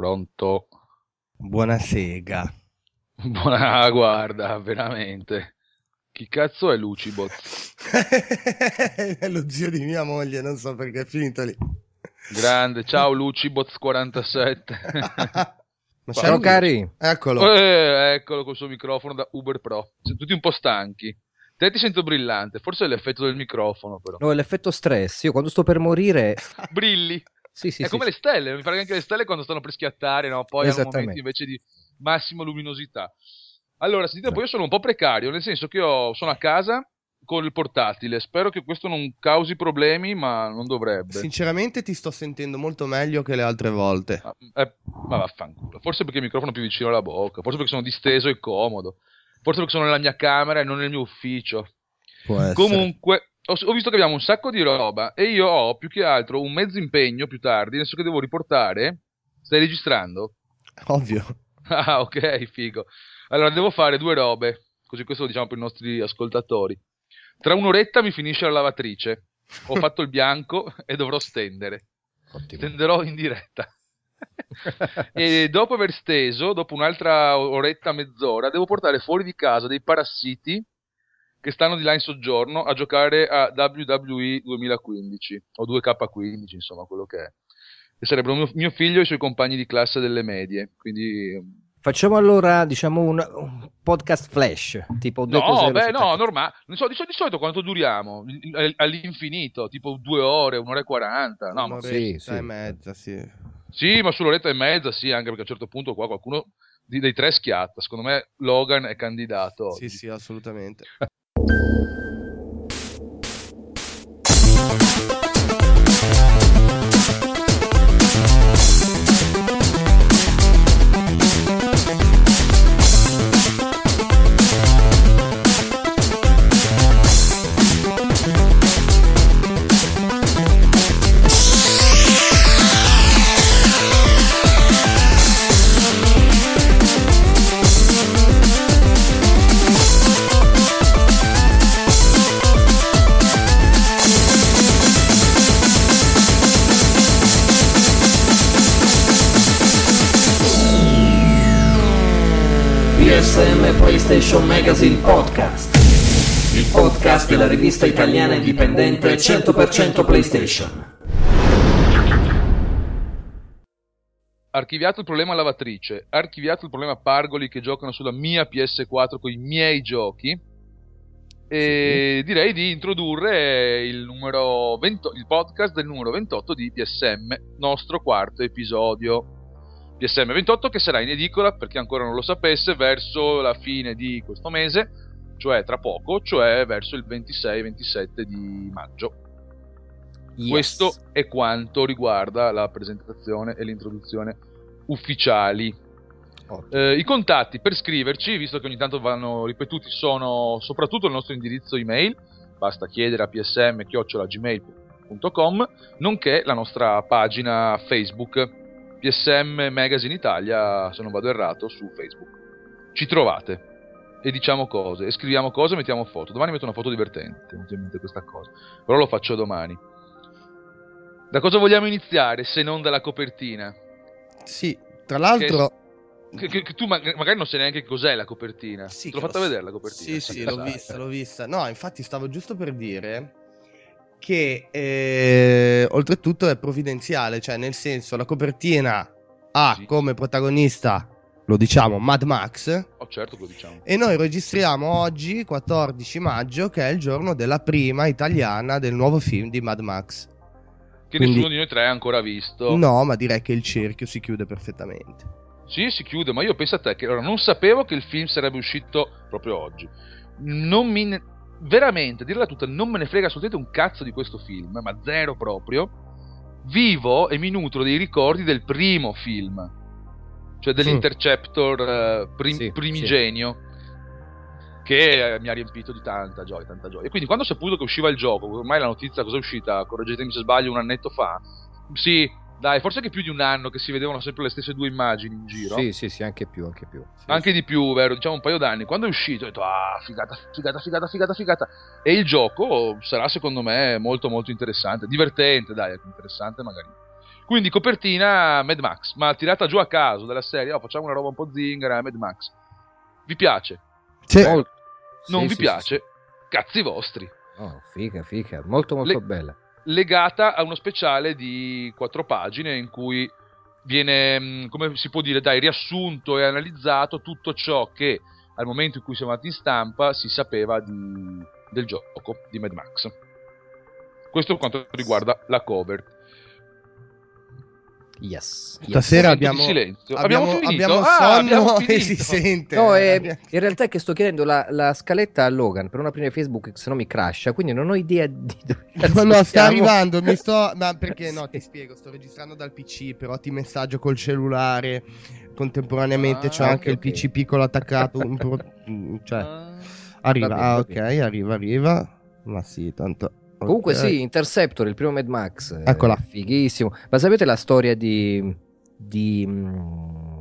Pronto? Buonasera. Buona, guarda, veramente. Chi cazzo è Lucibot? è lo zio di mia moglie, non so perché è finito lì. Grande, ciao Lucibot47. Ma Ciao lui? cari. Eccolo. Eh, eccolo col suo microfono da Uber Pro. Siamo tutti un po' stanchi. Te ti sento brillante, forse è l'effetto del microfono però. No, è l'effetto stress. Io quando sto per morire... Brilli. Sì, sì, è sì, come sì. le stelle, mi pare che anche le stelle quando stanno per schiattare, no? Poi hanno momenti invece di massima luminosità. Allora, sentite, poi io sono un po' precario, nel senso che io sono a casa con il portatile, spero che questo non causi problemi, ma non dovrebbe. Sinceramente ti sto sentendo molto meglio che le altre volte. Ah, eh, ma vaffanculo. Forse perché il microfono è più vicino alla bocca, forse perché sono disteso e comodo, forse perché sono nella mia camera e non nel mio ufficio. Comunque, ho, ho visto che abbiamo un sacco di roba e io ho più che altro un mezzo impegno più tardi, nel senso che devo riportare. Stai registrando? Ovvio. Ah, ok, figo. Allora, devo fare due robe, così questo lo diciamo per i nostri ascoltatori. Tra un'oretta mi finisce la lavatrice. Ho fatto il bianco e dovrò stendere. Ottimo. Stenderò in diretta. e dopo aver steso, dopo un'altra oretta, mezz'ora, devo portare fuori di casa dei parassiti che stanno di là in soggiorno a giocare a WWE 2015 o 2K15, insomma, quello che è. Che sarebbero mio, mio figlio e i suoi compagni di classe delle medie. Quindi Facciamo allora, diciamo, un, un podcast flash, tipo due No, beh, no, normale. Non so, di, di solito quanto duriamo? All- All'infinito, tipo due ore, un'ora e quaranta. No, ma Un'oretta sì, sì. e mezza, sì. Sì, ma sull'oretta e mezza, sì, anche perché a un certo punto qua qualcuno di- dei tre schiatta. Secondo me Logan è candidato. Sì, sì, assolutamente. PSM della rivista italiana indipendente 100% PlayStation. Archiviato il problema lavatrice, archiviato il problema Pargoli che giocano sulla mia PS4 con i miei giochi. E direi di introdurre il, numero 20 il podcast del numero 28 di PSM, nostro quarto episodio. PSM 28 che sarà in edicola, per chi ancora non lo sapesse, verso la fine di questo mese, cioè tra poco, cioè verso il 26-27 di maggio. Yes. Questo è quanto riguarda la presentazione e l'introduzione ufficiali. Eh, I contatti per scriverci, visto che ogni tanto vanno ripetuti, sono soprattutto il nostro indirizzo email, basta chiedere a psm-gmail.com, nonché la nostra pagina Facebook, PSM Magazine Italia, se non vado errato, su Facebook. Ci trovate e diciamo cose, e scriviamo cose e mettiamo foto. Domani metto una foto divertente, mi in mente questa cosa, però lo faccio domani. Da cosa vogliamo iniziare se non dalla copertina? Sì, tra l'altro... Che, che- che tu ma- magari non sai neanche cos'è la copertina. Sì, Te l'ho fatta lo- vedere la copertina. Sì, sì, l'ho vista, l'ho vista. No, infatti stavo giusto per dire che eh, oltretutto è provvidenziale, cioè nel senso la copertina ha Sì. come protagonista, lo diciamo, Mad Max Oh, certo che lo diciamo. e noi registriamo oggi, 14 maggio, che è il giorno della prima italiana del nuovo film di Mad Max. Che quindi- nessuno di noi tre ha ancora visto. No, ma direi che il cerchio si chiude perfettamente. Sì, si chiude, ma io penso a te che allora, non sapevo che il film sarebbe uscito proprio oggi. Non mi ne- veramente, dirla tutta, non me ne frega assolutamente un cazzo di questo film, ma zero proprio. Vivo e mi nutro dei ricordi del primo film, cioè dell'Interceptor eh, prim- Sì, primigenio, che eh, mi ha riempito di tanta gioia, tanta gioia. E quindi quando ho saputo che usciva il gioco, ormai la notizia cosa è uscita, correggetemi se sbaglio, un annetto fa, sì, dai, forse che più di un anno che si vedevano sempre le stesse due immagini in giro. Sì, sì, sì, anche più, anche più. Anche di più, vero? Diciamo un paio d'anni. Quando è uscito ho detto, ah, figata, figata, figata, figata, figata. E il gioco sarà secondo me molto molto interessante. Divertente, dai, interessante magari. Quindi copertina Mad Max, ma tirata giù a caso dalla serie, oh, facciamo una roba un po' zingara, Mad Max. Vi piace? Sì. Molto- Non sì, vi sì, piace? sì, Cazzi vostri. Oh, figa, figa, molto molto Le- bella. legata a uno speciale di quattro pagine in cui viene, mh, come si può dire, dai, riassunto e analizzato tutto ciò che al momento in cui siamo andati in stampa si sapeva di- del gioco di Mad Max. Questo per quanto riguarda la cover. Yes. yes. Stasera abbiamo, silenzio. abbiamo, Abbiamo finito? abbiamo Ah, sonno abbiamo e finito. si sente. No, eh, Abbiamo- in realtà è che sto chiedendo la, la scaletta a Logan per una prima Facebook, se no mi crasha, quindi non ho idea di dove No, no, sta arrivando, mi sto... Ma perché no, ti spiego, sto registrando dal PC, però ti messaggio col cellulare, contemporaneamente Ah, c'ho anche ok, il PC piccolo attaccato, un pro- cioè, Ah. arriva, ah ok, arriva, arriva, ma sì, tanto... Comunque ok. sì, Interceptor, il primo Mad Max. eh, Eccola. Fighissimo. Ma sapete la storia di, di mm,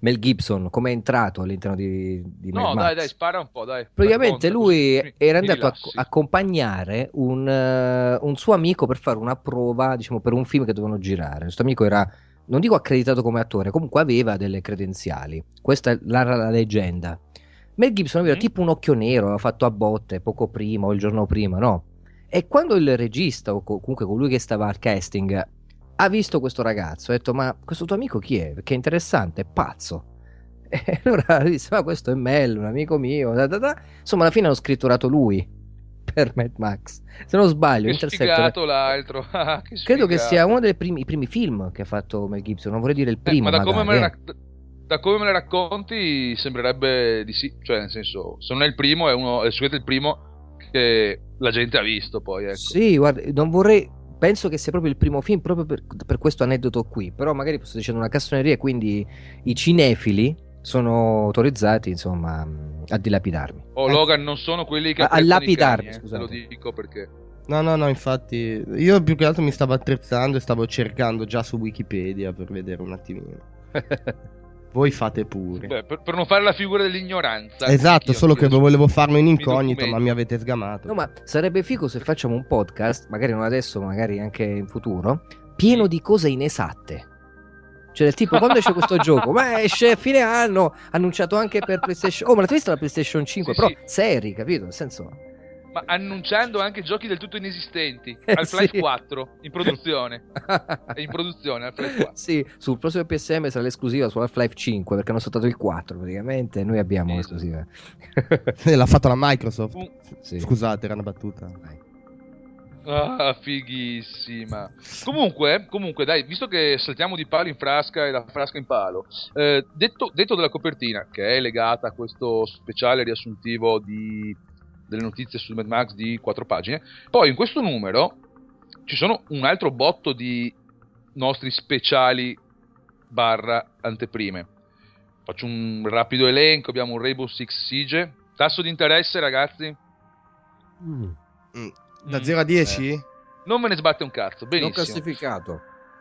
Mel Gibson, come è entrato all'interno di, di Mad No, Max? dai, dai, spara un po', dai. Praticamente Racconta, lui così era mi andato a accompagnare un, eh, un suo amico per fare una prova, diciamo, per un film che dovevano girare. Questo amico era, non dico accreditato come attore, comunque aveva delle credenziali. Questa è la, la leggenda. Mel Gibson aveva Mm. tipo un occhio nero, aveva fatto a botte poco prima o il giorno prima, no? E quando il regista, o co- comunque colui che stava al casting, ha visto questo ragazzo, ha detto: Ma questo tuo amico chi è? Perché è interessante, è pazzo. E allora disse: Ma questo è Mel, un amico mio. da, da, da. Insomma, alla fine hanno scritturato lui per Mad Max. Se non sbaglio, Che Interceptor. l'altro. Ah, che Credo che sia uno dei primi, primi film che ha fatto Mel Gibson. Non vorrei dire il Eh, primo. ma da come, eh. rac- da come me le racconti sembrerebbe di sì. Cioè, nel senso, se non è il primo, è, uno, è il primo che la gente ha visto poi. Ecco. Sì, guarda, non vorrei. Penso che sia proprio il primo film, proprio per, per questo aneddoto qui. Però magari sto dicendo una cassoneria, quindi i cinefili sono autorizzati, insomma, a dilapidarmi. Oh, Logan non sono quelli che A- lapidarmi, cani, eh, scusate. Te lo dico perché. No, no, no, infatti, io più che altro mi stavo attrezzando e stavo cercando già su Wikipedia per vedere un attimino. Voi fate pure. Beh, per, per non fare la figura dell'ignoranza. esatto, solo che volevo farlo in incognito, ma mi avete sgamato. No, ma sarebbe figo se facciamo un podcast, magari non adesso, magari anche in futuro, pieno di cose inesatte. Cioè, del tipo, quando esce questo gioco? Ma esce a fine anno, annunciato anche per PlayStation. Oh, ma l'avete vista la PlayStation 5? Sì, Però sì. seri, capito? Nel senso. Ma annunciando anche giochi del tutto inesistenti. Eh, Half-Life sì. 4 in produzione. È in produzione Half-Life 4. sì, sul prossimo PSM sarà l'esclusiva su Half-Life 5 perché hanno saltato il 4 praticamente. e Noi abbiamo Sì. l'esclusiva. L'ha fatto la Microsoft. Un- Sì. Scusate, era una battuta. Vai. Ah, fighissima. Comunque, comunque, dai, visto che saltiamo di palo in frasca e da frasca in palo, eh, detto, detto della copertina, che è legata a questo speciale riassuntivo di, delle notizie su Mad Max di quattro pagine, poi in questo numero ci sono un altro botto di nostri speciali barra anteprime. Faccio un rapido elenco, abbiamo un Rainbow Six Siege. Tasso di interesse, ragazzi? Mm. Mm. Da Mm, 0 a 10? eh. Non me ne sbatte un cazzo, Non benissimo. classificato.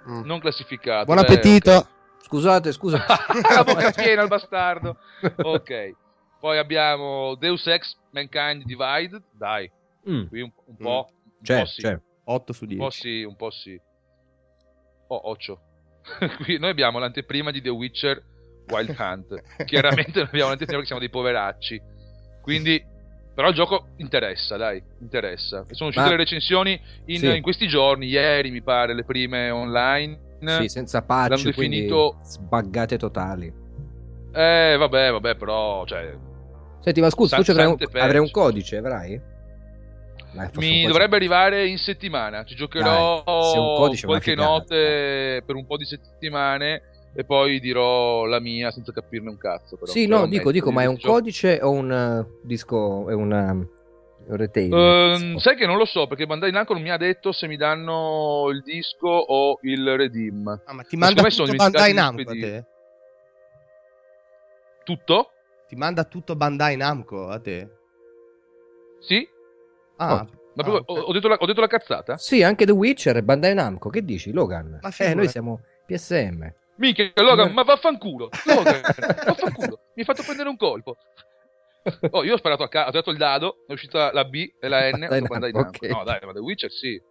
Mm. Non classificato. Buon eh, appetito. ok. Scusate, scusa. La bocca piena il bastardo. Ok. Poi abbiamo Deus Ex Mankind Divided. Dai, Mm. qui un, un po'. Un C'è, po' sì. c'è. 8 su Un po' 10. sì, un po' sì. Oh, occhio. qui noi abbiamo l'anteprima di The Witcher Wild Hunt. Chiaramente non abbiamo l'anteprima perché siamo dei poveracci. Quindi, però il gioco interessa, dai, interessa. E sono uscite Ma- le recensioni in, Sì. in questi giorni, ieri mi pare, le prime online. Sì, senza patch, L'hanno quindi definito- sbaggate totali. Eh, vabbè, vabbè, però, cioè, Senti, ma scusa, tu ci avrai un, avrai un codice, avrai? Dai, Mi dovrebbe arrivare in settimana. Ci giocherò Dai, codice qualche notte per un po' di settimane e poi dirò la mia senza capirne un cazzo. Però. Sì, Però no, dico, dico, di ma è un gioco. codice o un eh, disco, è un, eh, retail? Ehm, sai che non lo so perché Bandai Namco non mi ha detto se mi danno il disco o il redeem. Ah, ma ti Ma manda tutto Bandai Namco a di te? Tutto? Ti manda tutto Bandai Namco a te? Sì? Ah, Oh, Ma ah, proprio- ok. ho, ho detto la, ho detto la cazzata? Sì, anche The Witcher e Bandai Namco. Che dici, Logan? Ma eh, noi siamo PSM. Minchia, Logan, ma vaffanculo. Logan, vaffanculo. Mi hai fatto prendere un colpo. Oh, io ho sparato a caso, ho dato il dado, è uscita la B e la N, Bandai Bandai Namco, Namco. ok. No, dai, ma The Witcher sì.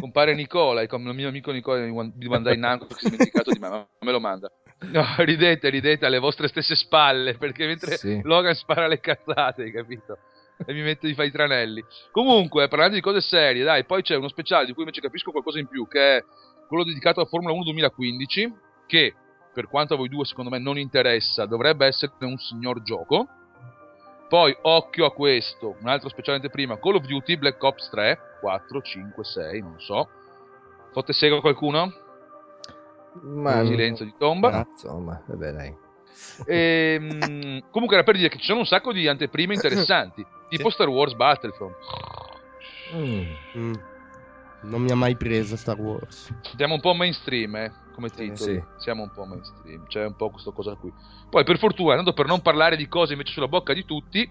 compare Nicola e come il mio amico Nicola mi mandai in anco che si è dimenticato di me, ma me lo manda. No, ridete, ridete alle vostre stesse spalle, perché mentre Sì. Logan spara le cazzate, capito? E mi mette di fare i tranelli. Comunque, parlando di cose serie, dai, poi c'è uno speciale di cui invece capisco qualcosa in più, che è quello dedicato alla Formula 1 2015, che per quanto a voi due secondo me non interessa, dovrebbe essere un signor gioco. Poi, occhio a questo, un altro speciale anteprima, Call of Duty Black Ops 3, 4, 5, 6, non so. Fotte sega qualcuno? Ma Silenzio di tomba. Ma, insomma, vabbè, dai. Ehm, comunque era per dire che ci sono un sacco di anteprime interessanti, tipo Star Wars Battlefront. Mm. Mm. Non mi ha mai preso Star Wars. Siamo un po' mainstream, eh, come Sì, titoli. sì. Siamo un po' mainstream, c'è un po' questa cosa qui. Poi per fortuna, tanto per non parlare di cose invece sulla bocca di tutti,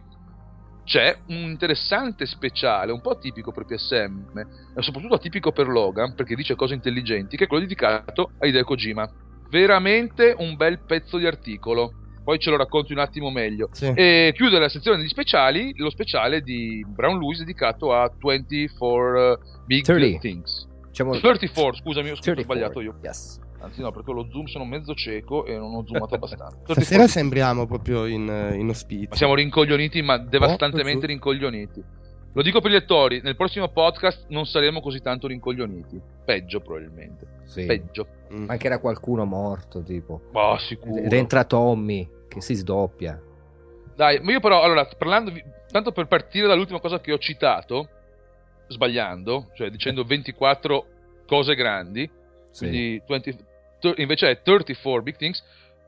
c'è un interessante speciale, un po' tipico per PSM, e soprattutto atipico per Logan, perché dice cose intelligenti, che è quello dedicato a Hideo Kojima. Veramente un bel pezzo di articolo. Poi ce lo racconti un attimo meglio. Sì. E chiude la sezione degli speciali, lo speciale di Brown Lewis dedicato a 24 Big 30. Things. Diciamo 34, scusami, ho 34. sbagliato io. Yes. Anzi, no, perché lo zoom sono mezzo cieco e non ho zoomato abbastanza. Stasera 34. sembriamo proprio in, in ospite. Ma siamo rincoglioniti, ma devastantemente Oh, rincoglioniti. Lo dico per gli lettori, nel prossimo podcast non saremo così tanto rincoglioniti. Peggio, probabilmente. Sì. Peggio. Mm. Mancherà qualcuno morto, tipo. Ma sicuro. Rientra Tommy, che si sdoppia. Dai, ma io però, allora, parlando, tanto per partire dall'ultima cosa che ho citato, sbagliando, cioè dicendo 24 cose grandi, Sì. quindi 20 ter- invece è 34 Big Things.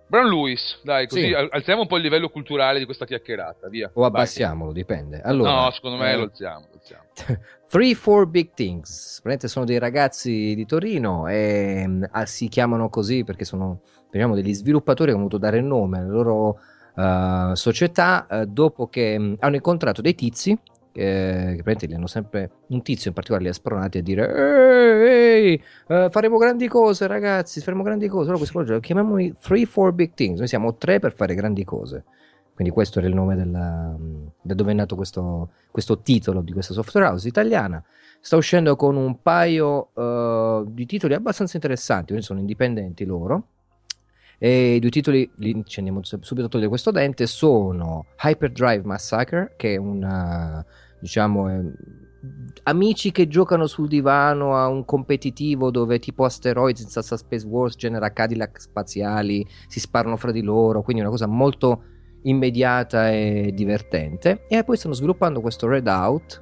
Brown Lewis, dai, così Sì. al- alziamo un po' il livello culturale di questa chiacchierata, via. O Vai. abbassiamolo, dipende. Allora, No, secondo me eh, lo alziamo, lo alziamo. 3-4 Big Things, praticamente sono dei ragazzi di Torino e ah, si chiamano così perché sono diciamo, degli sviluppatori che hanno voluto dare nome alla loro eh, società eh, dopo che mm, hanno incontrato dei tizi eh, che li hanno sempre un tizio in particolare li ha spronati a dire ehi, eh, faremo grandi cose ragazzi faremo grandi cose allora questo progetto chiamiamoli 3-4 Big Things noi siamo tre per fare grandi cose quindi questo era il nome della, da dove è nato questo, questo titolo di questa software house italiana. Sta uscendo con un paio eh, di titoli abbastanza interessanti, quindi sono indipendenti loro. E i due titoli, li ci andiamo sub- subito a togliere questo dente, sono Hyperdrive Massacre, che è una, diciamo, eh, amici che giocano sul divano a un competitivo dove tipo Asteroids in Sassa Space Wars genera Cadillac spaziali, si sparano fra di loro, quindi una cosa molto immediata e divertente. E poi stanno sviluppando questo Redout.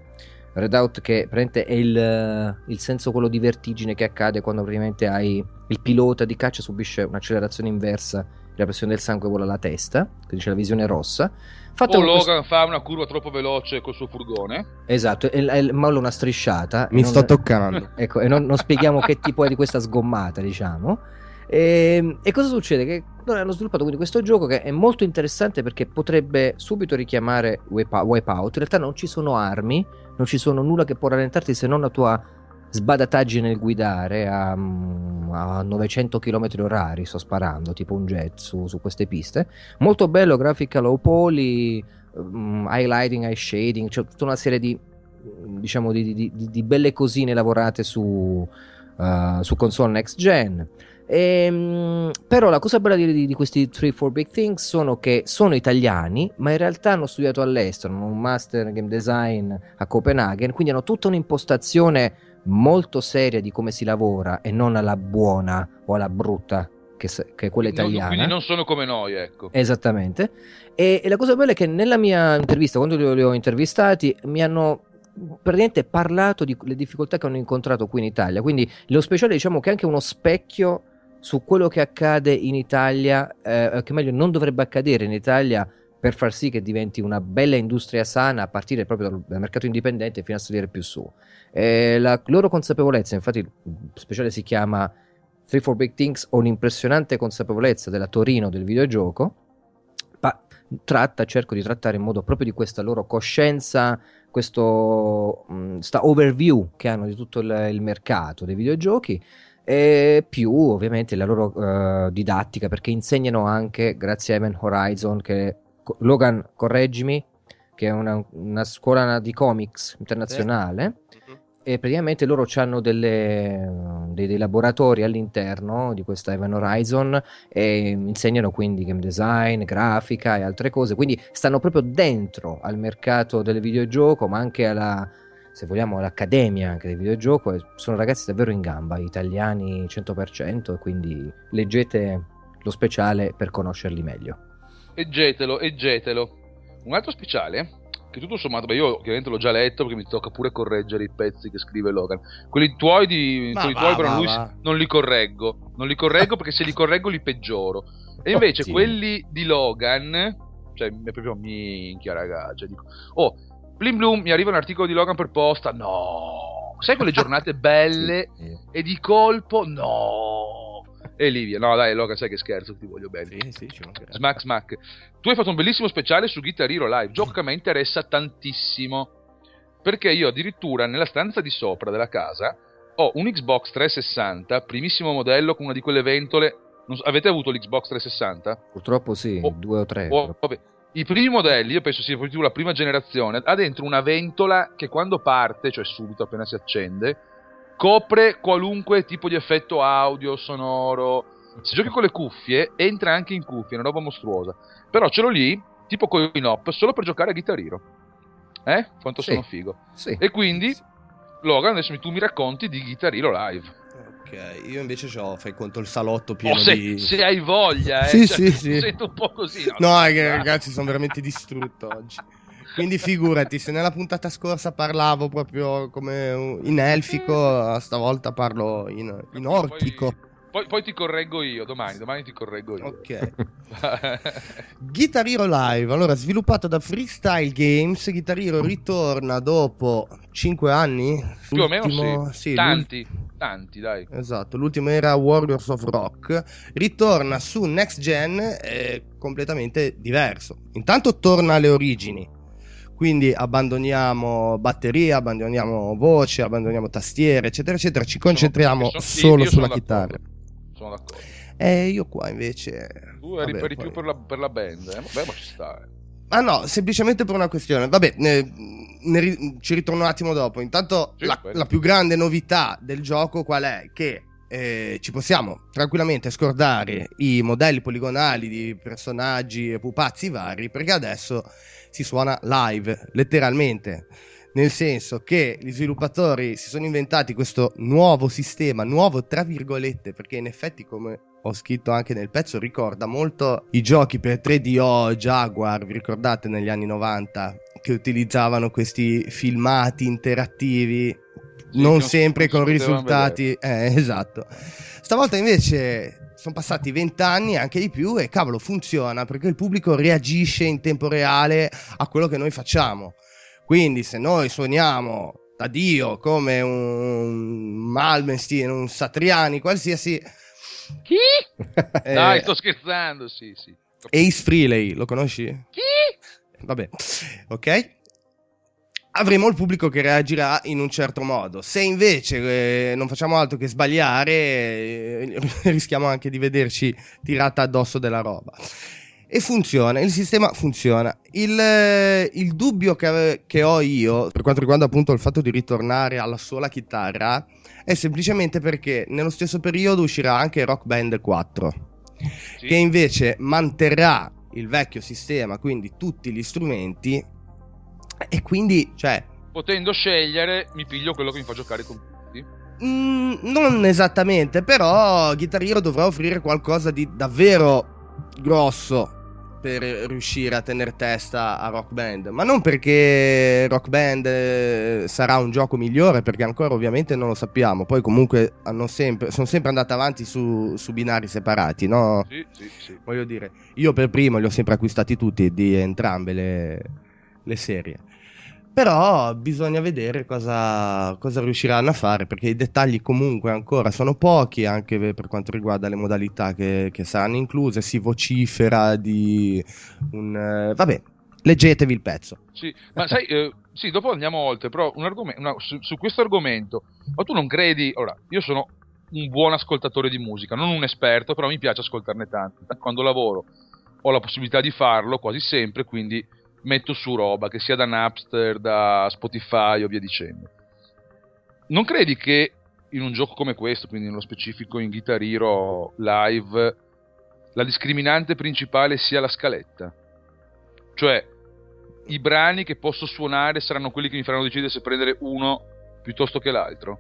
Redout che praticamente è il, il senso quello di vertigine che accade quando praticamente hai il pilota di caccia subisce un'accelerazione inversa la pressione del sangue vola alla testa, quindi c'è la visione rossa. Fatto O questo- Logan fa una curva troppo veloce col suo furgone. Esatto, e, e molla una strisciata. Mi non- sto toccando. Ecco, e non, non spieghiamo che tipo è di questa sgommata, diciamo. E, e cosa succede? Che loro hanno sviluppato quindi questo gioco che è molto interessante perché potrebbe subito richiamare Wipe- Wipeout. In realtà non ci sono armi, non ci sono nulla che può rallentarti se non la tua sbadataggine nel guidare a, a 900 km orari. Sto sparando tipo un jet su, su queste piste. Molto bello, grafica low poly, mm, highlighting, eye shading, c'è tutta una serie di diciamo di, di- di- belle cosine lavorate su, uh, su console next gen. Ehm, però la cosa bella di, di- questi 3-4 Big Things sono che sono italiani, ma in realtà hanno studiato all'estero, hanno un master game design a Copenaghen, quindi hanno tutta un'impostazione molto seria di come si lavora e non alla buona o alla brutta che, che è quella italiana. quindi non sono come noi, ecco. Esattamente. E, e la cosa bella è che nella mia intervista, quando li ho, li ho intervistati, mi hanno praticamente parlato di le difficoltà che hanno incontrato qui in Italia. Quindi lo speciale diciamo che è anche uno specchio su quello che accade in Italia, eh, che meglio non dovrebbe accadere in Italia per far sì che diventi una bella industria sana a partire proprio dal, dal mercato indipendente fino a salire più su. Eh, la loro consapevolezza, infatti il speciale si chiama 3-4 Big Things o un'impressionante consapevolezza della Torino del videogioco, pa- tratta, cerco di trattare in modo proprio di questa loro coscienza, questo mh, sta overview che hanno di tutto il, il mercato dei videogiochi e più ovviamente la loro eh, didattica perché insegnano anche grazie a Event Horizon che Logan correggimi che è una, una scuola di comics internazionale e praticamente loro hanno delle, dei, dei, laboratori all'interno di questa Event Horizon e insegnano quindi game design, grafica e altre cose, quindi stanno proprio dentro al mercato del videogioco, ma anche alla, se vogliamo, all'accademia anche del videogioco. Sono ragazzi davvero in gamba, italiani 100%, e quindi leggete lo speciale per conoscerli meglio. Eggetelo, eggetelo. Un altro speciale che tutto sommato, beh, io ovviamente l'ho già letto perché mi tocca pure correggere i pezzi che scrive Logan. Quelli tuoi, di, quelli va, tuoi però va, lui va. non li correggo. Non li correggo perché se li correggo li peggioro. E invece Ottimo. quelli di Logan, cioè è proprio minchia ragazzi, dico, oh, Blim Bloom, mi arriva un articolo di Logan per posta, no. Sai quelle giornate belle sì. e di colpo, no e Livia. No, dai, Logan, sai che scherzo, ti voglio bene. Sì, sì, ci Smack, smack. Tu hai fatto un bellissimo speciale su Guitar Hero Live. Gioco che a me interessa tantissimo. Perché io addirittura nella stanza di sopra della casa ho un Xbox 360, primissimo modello con una di quelle ventole. So, avete avuto l'Xbox 360? Purtroppo sì, oh, due o tre. Oh, I primi modelli, io penso sia la prima generazione, ha dentro una ventola che quando parte, cioè subito appena si accende, copre qualunque tipo di effetto audio, sonoro. Se giochi con le cuffie, entra anche in cuffie, è una roba mostruosa. Però ce l'ho lì, tipo con i Nop, solo per giocare a Guitar Hero. Eh? Quanto sì. sono figo. Sì. E quindi, Logan, adesso tu mi racconti di Guitar Hero Live. Ok, io invece ho, fai conto, il salotto pieno oh, se, di... Se hai voglia, eh. Sì, cioè, sì, sì. Sento un po' così. No, no è che ragazzi sono veramente distrutto oggi. Quindi figurati, se nella puntata scorsa parlavo proprio come in elfico, stavolta parlo in, in ortico. Poi, poi, ti correggo io, domani, domani ti correggo io. Ok. Guitar Hero Live, allora sviluppato da Freestyle Games, Guitar Hero ritorna dopo 5 anni? Più o meno sì, sì tanti, tanti dai. Esatto, l'ultimo era Warriors of Rock, ritorna su Next Gen eh, completamente diverso. Intanto torna alle origini, quindi abbandoniamo batteria, abbandoniamo voce, abbandoniamo tastiere, eccetera, eccetera. Ci concentriamo sono, solo sulla chitarra. Sono d'accordo. E io qua invece. Tu eri, eri poi... più per la, per la band, eh? Vabbè, ma ci sta. Eh. Ah no, semplicemente per una questione. Vabbè, ne, ne, ci ritorno un attimo dopo. Intanto sì, la, la, più grande novità del gioco qual è? Che eh, ci possiamo tranquillamente scordare i modelli poligonali di personaggi e pupazzi vari perché adesso si suona live, letteralmente. Nel senso che gli sviluppatori si sono inventati questo nuovo sistema, nuovo tra virgolette, perché in effetti, come ho scritto anche nel pezzo, ricorda molto i giochi per 3DO Jaguar, vi ricordate negli anni 90, che utilizzavano questi filmati interattivi, non sempre con risultati... Eh, esatto. Stavolta invece sono passati vent'anni, anche di più, e cavolo, funziona perché il pubblico reagisce in tempo reale a quello che noi facciamo. Quindi, se noi suoniamo da Dio come un Malmesteen, un Satriani, qualsiasi. Chi? eh, Dai, sto scherzando, sì, sì. Ace Frehley, lo conosci? Chi? Vabbè, ok avremo il pubblico che reagirà in un certo modo. Se invece eh, non facciamo altro che sbagliare, eh, rischiamo anche di vederci tirata addosso della roba. E funziona, il sistema funziona. Il, eh, il dubbio che, che, ho io, per quanto riguarda appunto il fatto di ritornare alla sola chitarra, è semplicemente perché nello stesso periodo uscirà anche Rock Band 4, sì. che invece manterrà il vecchio sistema, quindi tutti gli strumenti, e quindi, cioè... Potendo scegliere, mi piglio quello che mi fa giocare con tutti. Mm, non esattamente, però Guitar Hero dovrà offrire qualcosa di davvero grosso per riuscire a tenere testa a Rock Band. Ma non perché Rock Band eh, sarà un gioco migliore, perché ancora ovviamente non lo sappiamo. Poi comunque sempre, sono sempre andate avanti su, su binari separati, no? Sì, sì, sì. Voglio dire, io per primo li ho sempre acquistati tutti di entrambe le, le serie. Però bisogna vedere cosa, cosa, riusciranno a fare perché i dettagli comunque ancora sono pochi anche per quanto riguarda le modalità che, che saranno incluse. Si vocifera di un... Eh, vabbè, leggetevi il pezzo. Sì, ma sai, eh, sì, dopo andiamo oltre, però un argomento, una, su, su, questo argomento, ma tu non credi... Ora, io sono un buon ascoltatore di musica, non un esperto, però mi piace ascoltarne tanto. Quando lavoro ho la possibilità di farlo quasi sempre, quindi metto su roba, che sia da Napster, da Spotify o via dicendo. non credi che in un gioco come questo, quindi nello specifico in Guitar Hero Live, la discriminante principale sia la scaletta? Cioè, i brani che posso suonare saranno quelli che mi faranno decidere se prendere uno piuttosto che l'altro?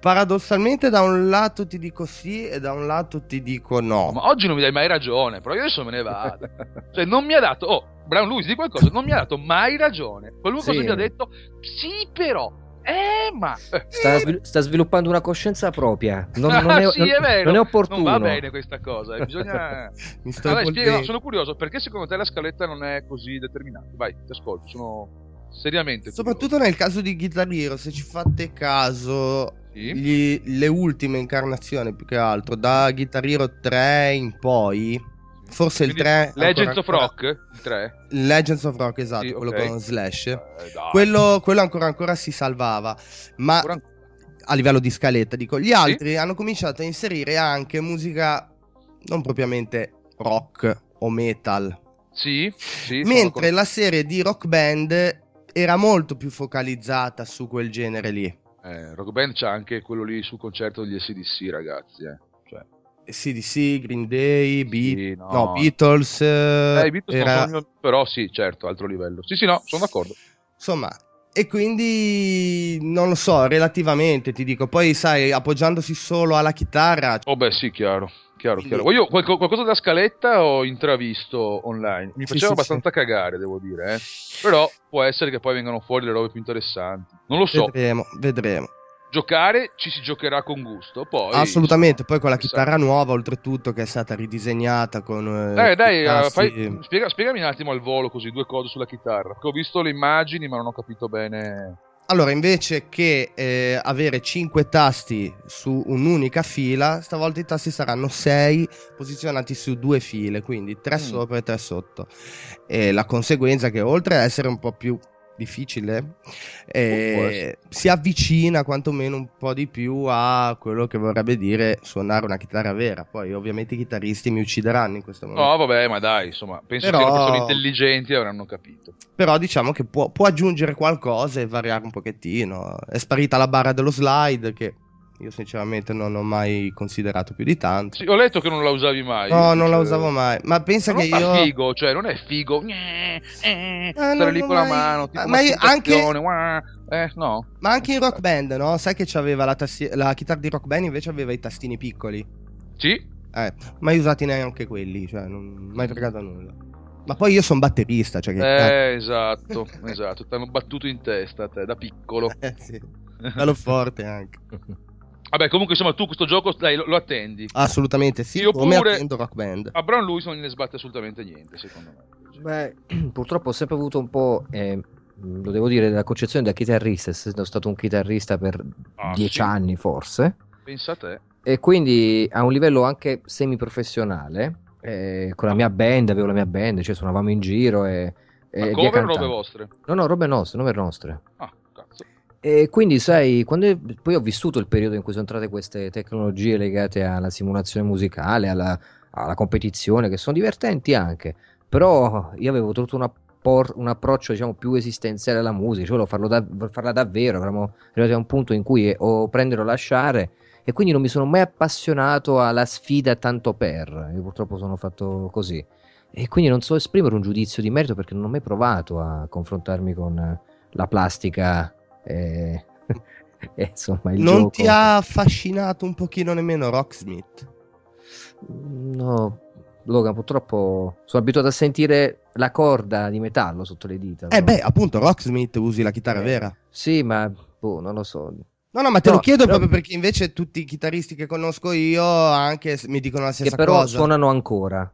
Paradossalmente da un lato ti dico sì e da un lato ti dico no. Ma oggi non mi dai mai ragione, però io adesso me ne vado. cioè non mi ha dato... Oh, Brown Lewis di qualcosa, non mi ha dato mai ragione. Qualunque sì. cosa mi ha detto, sì però, eh, ma... Sta, svil- sta, sviluppando una coscienza propria. Non, non, è, sì, non, è non, è, opportuno. Non va bene questa cosa. Eh. Bisogna... Mi sto allora, spiega, no, sono curioso, perché secondo te la scaletta non è così determinata? Vai, ti ascolto, sono seriamente Soprattutto nel caso di Guitar Hero, se ci fate caso... Sì. Gli, le ultime incarnazioni più che altro da Guitar Hero 3 in poi Forse Quindi il 3. Legends of Rock? Il 3? Legends of Rock, esatto, sì, quello okay. con Slash. Eh, quello, quello, ancora, ancora si salvava. Ma ancora... a livello di scaletta, dico, gli altri sì? hanno cominciato a inserire anche musica non propriamente rock o metal. Sì, sì. Mentre la serie di rock band era molto più focalizzata su quel genere lì. Eh, rock band c'ha anche quello lì sul concerto degli SDC, ragazzi. Eh. CDC, Green Day, Be- sì, no. no. Beatles. Eh, eh Beatles era... mio... però sì, certo, altro livello. Sì, sì, no, sono d'accordo. Insomma, e quindi non lo so, relativamente ti dico, poi sai, appoggiandosi solo alla chitarra. Oh, beh, sì, chiaro. Chiaro, sì. chiaro. Io qualco, qualcosa della scaletta ho intravisto online. Mi faceva sì, abbastanza sì. cagare, devo dire. Eh. Però può essere che poi vengano fuori le robe più interessanti. Non lo so. Vedremo, vedremo giocare ci si giocherà con gusto. Poi, Assolutamente, insomma, poi con la chitarra nuova, oltretutto, che è stata ridisegnata con. Eh, eh dai, uh, fai, spiega, spiegami un attimo al volo così due cose sulla chitarra. Perché ho visto le immagini, ma non ho capito bene. Allora, invece che eh, avere 5 tasti su un'unica fila, stavolta i tasti saranno 6 posizionati su due file, quindi 3 mm. sopra e 3 sotto. E la conseguenza è che oltre a essere un po' più difficile, eh, si avvicina quantomeno un po' di più a quello che vorrebbe dire suonare una chitarra vera. Poi, ovviamente, i chitarristi mi uccideranno in questo momento. No, vabbè, ma dai, insomma, penso però, che le persone intelligenti avranno capito. Però diciamo che può, può aggiungere qualcosa e variare un pochettino. È sparita la barra dello slide che io sinceramente non ho mai considerato più di tanto. Sì, ho letto che non la usavi mai. No, non la usavo mai. Ma pensa ma che io. Non è figo, cioè non è figo. Eh, eh, stare lì con mai... la mano. Tipo ma anche. Eh, no. Ma anche in rock band, no? Sai che c'aveva la, tassi... la chitarra di rock band invece aveva i tastini piccoli. Sì. Eh, mai usati neanche quelli, cioè non mai fregato nulla. Ma poi io sono batterista, cioè che... Eh, esatto, esatto. Ti hanno battuto in testa te da piccolo. eh, sì. Bello forte anche. Vabbè, comunque insomma, tu questo gioco dai, lo, lo attendi. Assolutamente sì. Io come pure attendo Rock Band. A Brown Lewis non ne sbatte assolutamente niente, secondo me. Beh, purtroppo ho sempre avuto un po'. Eh, lo devo dire, la concezione da chitarrista, essendo stato un chitarrista per ah, dieci sì. anni forse. Pensa a te. E quindi a un livello anche semi-professionale, eh, con la mia band, avevo la mia band, cioè suonavamo in giro e... Ma cover o robe vostre? No, no, robe nostre, robe nostre. Ah. E quindi, sai, quando poi ho vissuto il periodo in cui sono entrate queste tecnologie legate alla simulazione musicale, alla, alla competizione, che sono divertenti anche, però io avevo tutto una un approccio diciamo più esistenziale alla musica, cioè farlo da- farla davvero, eravamo arrivati a un punto in cui o prendere o lasciare e quindi non mi sono mai appassionato alla sfida tanto per, io purtroppo sono fatto così. E quindi non so esprimere un giudizio di merito perché non ho mai provato a confrontarmi con la plastica e, e insomma, il non gioco... ti ha affascinato un pochino nemmeno Rocksmith? No, Logan, purtroppo sono abituato a sentire la corda di metallo sotto le dita. Eh, no? beh, appunto, Rocksmith usi la chitarra eh, vera. Sì, ma boh, non lo so. No, no, ma te no, lo chiedo però... proprio perché invece tutti i chitarristi che conosco io anche mi dicono la stessa che però cosa. suonano ancora.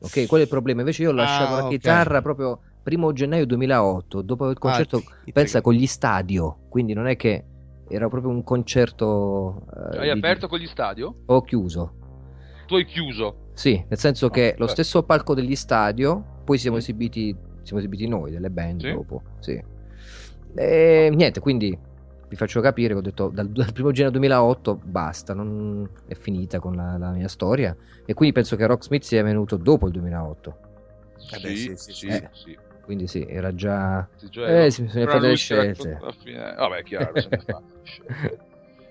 Ok, quello è il problema. Invece io ho lasciato ah, la okay. chitarra proprio primo gennaio 2008, dopo il concerto, ah, pensa con gli stadio, quindi non è che era proprio un concerto... Uh, hai di... aperto con gli stadio? Ho chiuso. Tu hai chiuso? Sì, nel senso oh, che lo stesso palco degli stadio, poi siamo esibiti, siamo esibiti noi, delle band sì? dopo, sì. E niente, quindi vi faccio capire che ho detto dal, dal primo gennaio 2008 basta, non è finita con la, la, mia storia e quindi penso che Rocksmith sia venuto dopo il 2008. Eh beh, sì, sì, sì, eh. sì. Quindi sì, era già... Cioè, eh, si bisogna fare delle scelte. Fine... Vabbè, chiaro, se ne fa.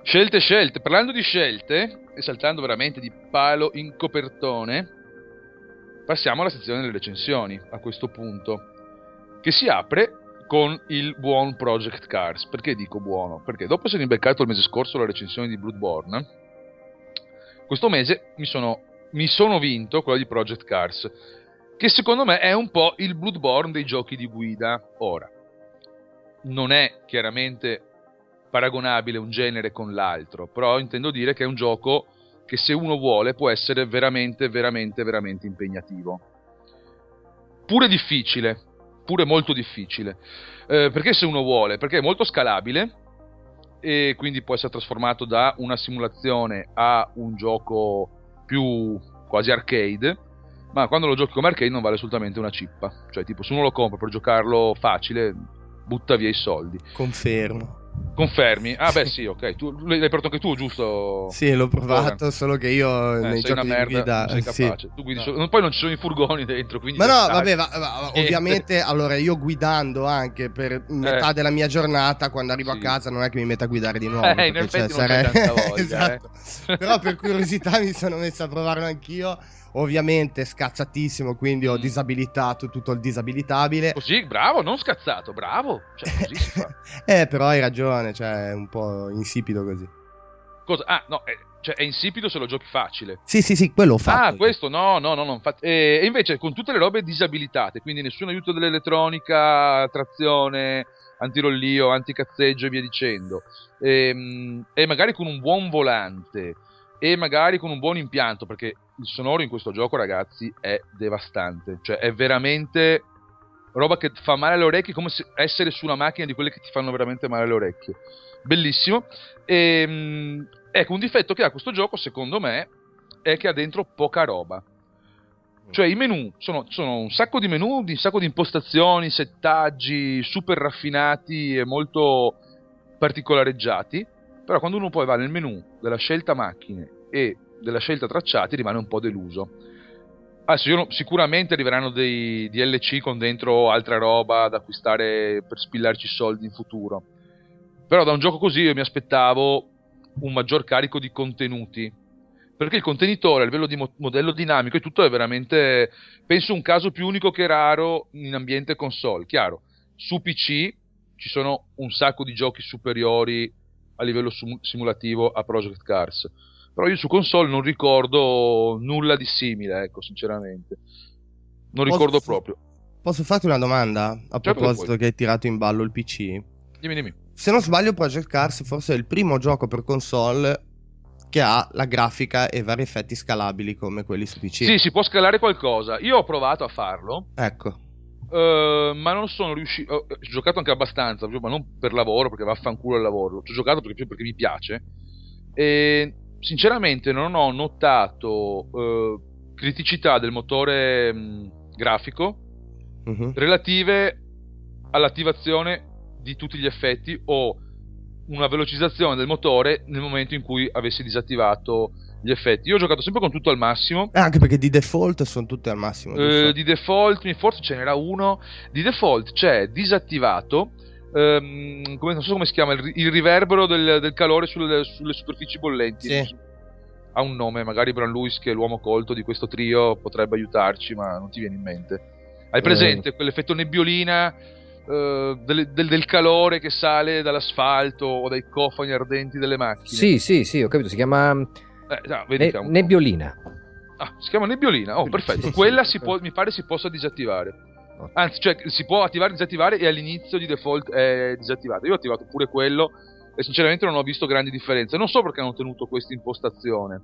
Scelte, scelte. Parlando di scelte, e saltando veramente di palo in copertone, passiamo alla sezione delle recensioni a questo punto, che si apre con il buon Project Cars. Perché dico buono? Perché dopo essere imbeccato il mese scorso la recensione di Bloodborne, questo mese mi sono, mi sono vinto quella di Project Cars, che secondo me è un po' il Bloodborne dei giochi di guida. Ora, non è chiaramente paragonabile un genere con l'altro, però intendo dire che è un gioco che se uno vuole può essere veramente, veramente, veramente impegnativo. Pure difficile, pure molto difficile. Eh, perché se uno vuole? Perché è molto scalabile e quindi può essere trasformato da una simulazione a un gioco più quasi arcade. Ma quando lo giochi come arcade non vale assolutamente una cippa. Cioè, tipo, se uno lo compra per giocarlo facile, butta via i soldi. Confermo. Confermi? Ah, beh, sì, ok. Tu, l'hai provato anche tu, giusto? Sì, l'ho provato, Ora. solo che io eh, nei giochi merda, di guida. sei capace. Sì. Tu guidi no. solo... Poi non ci sono i furgoni dentro. Quindi Ma no, vabbè, va, va, ovviamente, allora io guidando anche per metà eh. della mia giornata, quando arrivo sì. a casa, non è che mi metta a guidare di nuovo. Eh, in effetti cioè, non sare... voglia, eh. esatto. Però per curiosità mi sono messo a provarlo anch'io ovviamente scazzatissimo, quindi ho mm. disabilitato tutto il disabilitabile. Così, bravo, non scazzato, bravo. Cioè, eh, però hai ragione, cioè è un po' insipido così. Cosa? Ah, no, è, cioè è insipido se lo giochi facile. Sì, sì, sì, quello ho fatto. Ah, questo no, no, no, no infatti, e, e invece con tutte le robe disabilitate, quindi nessun aiuto dell'elettronica, trazione, antirollio, anticazzeggio e via dicendo. E, ehm, e magari con un buon volante e magari con un buon impianto, perché il sonoro in questo gioco, ragazzi, è devastante. Cioè, è veramente roba che fa male alle orecchie, come essere su una macchina di quelle che ti fanno veramente male alle orecchie. Bellissimo. E, ehm, ecco, un difetto che ha questo gioco, secondo me, è che ha dentro poca roba. Cioè i menu sono, sono un sacco di menu, un sacco di impostazioni, settaggi super raffinati e molto particolareggiati, però quando uno poi va nel menu della scelta macchine e della scelta tracciati rimane un po' deluso. Adesso sicuramente arriveranno dei DLC con dentro altra roba da acquistare per spillarci soldi in futuro. Però da un gioco così io mi aspettavo un maggior carico di contenuti. Perché il contenitore a livello di mo- modello dinamico e tutto è veramente, penso, un caso più unico che raro in ambiente console. Chiaro, su PC ci sono un sacco di giochi superiori a livello simulativo a Project Cars però io su console non ricordo nulla di simile, ecco, sinceramente. Non posso, ricordo proprio. Posso farti una domanda a certo proposito che, che hai tirato in ballo il PC? Dimmi, dimmi. Se non sbaglio, Project Cars forse è il primo gioco per console che ha la grafica e vari effetti scalabili come quelli su PC. Sì, si può scalare qualcosa. Io ho provato a farlo. Ecco. Uh, ma non sono riuscito. Ho giocato anche abbastanza, ma non per lavoro, perché vaffanculo il lavoro. Ho giocato perché, perché mi piace. E sinceramente non ho notato eh, criticità del motore mh, grafico uh-huh. relative all'attivazione di tutti gli effetti o una velocizzazione del motore nel momento in cui avessi disattivato gli effetti. Io ho giocato sempre con tutto al massimo. Eh, anche perché di default sono tutte al massimo. Eh, di default, forse ce n'era uno. Di default c'è disattivato ehm, come, non so come si chiama, il, il riverbero del, del calore sulle, sulle, superfici bollenti. Sì. Ha un nome, magari Bran Lewis, che è l'uomo colto di questo trio, potrebbe aiutarci, ma non ti viene in mente. Hai presente eh. quell'effetto nebbiolina eh, del, del, del, calore che sale dall'asfalto o dai cofani ardenti delle macchine? Sì, sì, sì, ho capito, si chiama eh, no, ne- nebbiolina. Ah, si chiama nebbiolina? Oh, perfetto. Sì, Quella sì, può, mi pare si possa disattivare. Anzi, cioè, si può attivare e disattivare e all'inizio di default è disattivato. Io ho attivato pure quello e sinceramente non ho visto grandi differenze. Non so perché hanno tenuto questa impostazione.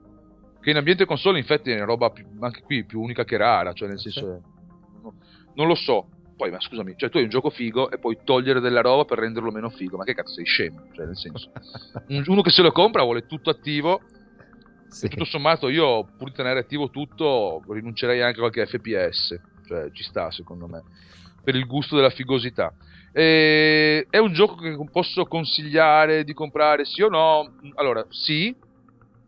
Che in ambiente console, infatti, è una roba più, anche qui più unica che rara. Cioè, nel senso, no, non lo so. Poi, ma scusami, cioè, tu hai un gioco figo e puoi togliere della roba per renderlo meno figo. Ma che cazzo sei scemo? Cioè, nel senso, uno che se lo compra vuole tutto attivo. Sì. Tutto sommato, io pur di tenere attivo tutto, rinuncerei anche a qualche FPS cioè ci sta secondo me, per il gusto della figosità. E, è un gioco che posso consigliare di comprare sì o no? Allora, sì,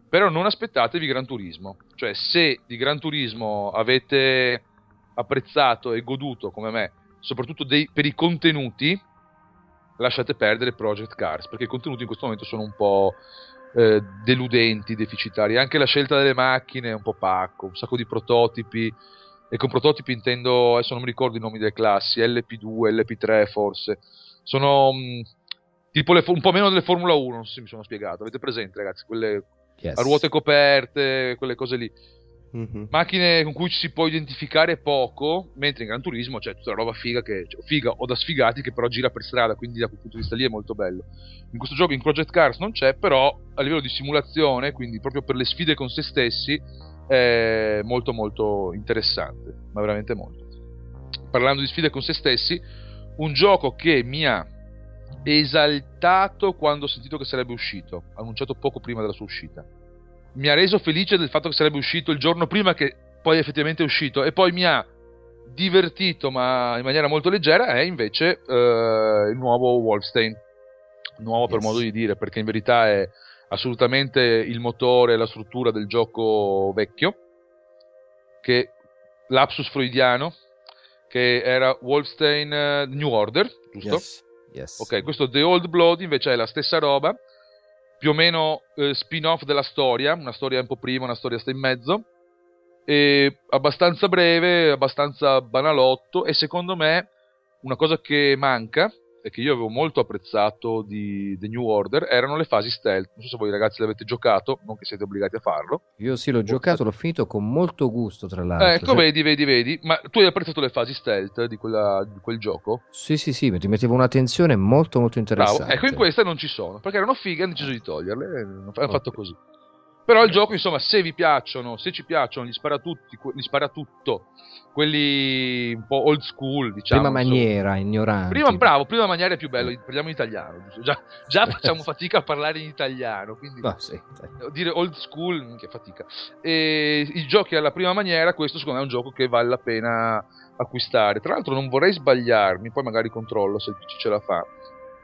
però non aspettatevi Gran Turismo. Cioè, se di Gran Turismo avete apprezzato e goduto come me soprattutto dei, per i contenuti, lasciate perdere Project Cars, perché i contenuti in questo momento sono un po' eh, deludenti, deficitari. Anche la scelta delle macchine è un po' pacco, un sacco di prototipi. E con prototipi intendo, adesso non mi ricordo i nomi delle classi, LP2, LP3 forse. Sono mh, mm, tipo le, un po' meno delle Formula 1, non so se mi sono spiegato. Avete presente, ragazzi? Quelle yes. a ruote coperte, quelle cose lì. Mm-hmm. Macchine con cui ci si può identificare poco, mentre in Gran Turismo c'è tutta la roba figa, che, cioè, figa o da sfigati che però gira per strada, quindi da quel punto di vista lì è molto bello. In questo gioco in Project Cars non c'è, però a livello di simulazione, quindi proprio per le sfide con se stessi, è molto molto interessante, ma veramente molto. Parlando di sfide con se stessi, un gioco che mi ha esaltato quando ho sentito che sarebbe uscito, annunciato poco prima della sua uscita mi ha reso felice del fatto che sarebbe uscito il giorno prima che poi effettivamente è uscito e poi mi ha divertito ma in maniera molto leggera è invece uh, il nuovo Wolfstein nuovo yes. per modo di dire perché in verità è assolutamente il motore e la struttura del gioco vecchio che lapsus freudiano che era Wolfstein uh, New Order giusto? Yes. Yes. ok questo The Old Blood invece è la stessa roba più o meno eh, spin-off della storia, una storia un po' prima, una storia sta in mezzo, e abbastanza breve, abbastanza banalotto e secondo me una cosa che manca e che io avevo molto apprezzato di The New Order erano le fasi stealth. Non so se voi ragazzi l'avete giocato, non che siete obbligati a farlo. Io sì, l'ho giocato, l'ho finito con molto gusto, tra l'altro. Ecco, cioè... vedi, vedi, vedi. Ma tu hai apprezzato le fasi stealth di, quella, di quel gioco? Sì, sì, sì, ti mettevo una tensione molto, molto interessante. Bravo. Ecco, in queste non ci sono, perché erano fighe e hanno deciso di toglierle. Hanno okay. fatto così. Però il gioco, insomma, se vi piacciono, se ci piacciono gli sparatutto, gli sparatutto quelli un po' old school, diciamo. Prima maniera, ignorante. Prima, bravo, prima maniera è più bello, parliamo in italiano. Già, già facciamo fatica a parlare in italiano, quindi no, sì, dire old school, che fatica. E i giochi alla prima maniera, questo secondo me è un gioco che vale la pena acquistare. Tra l'altro non vorrei sbagliarmi, poi magari controllo se ce la fa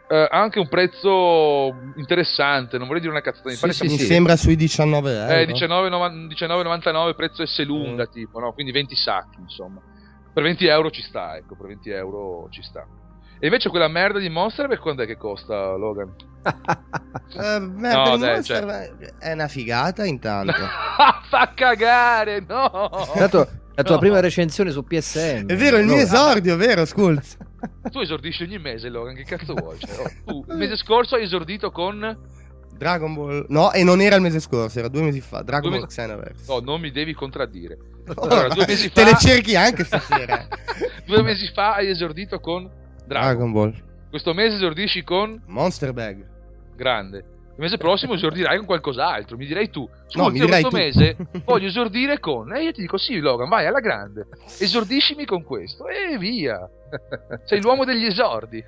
eh, anche un prezzo interessante, non vorrei dire una cazzata mi, sì, sì, mi sembra sui 19 euro. Eh, 19,99 19, prezzo S lunga, mm. tipo, no? quindi 20 sacchi, insomma. Per 20 euro ci sta, ecco, per 20 euro ci sta. E invece quella merda di Monster per quando è che costa, Logan? uh, merda no, di dai, Monster cioè... è una figata intanto. Fa cagare, no! Tanto la tua no. prima recensione su PSN. È vero, il mio esordio, vero, Skulls. tu esordisci ogni mese, Logan, che cazzo vuoi? Cioè, oh, tu, il mese scorso hai esordito con... Dragon Ball... No, e non era il mese scorso, era due mesi fa. Dragon due Ball mesi... Xenoverse. No, non mi devi contraddire. Allora, due mesi fa... Te le cerchi anche stasera. due mesi fa hai esordito con Dragon, Dragon Ball. Questo mese esordisci con... Monster Bag. Grande. Il mese prossimo esordirai con qualcos'altro. Mi direi tu. No, mi direi questo tu. mese voglio esordire con. E io ti dico: sì, Logan, vai alla grande. Esordiscimi con questo. E via. Sei l'uomo degli esordi.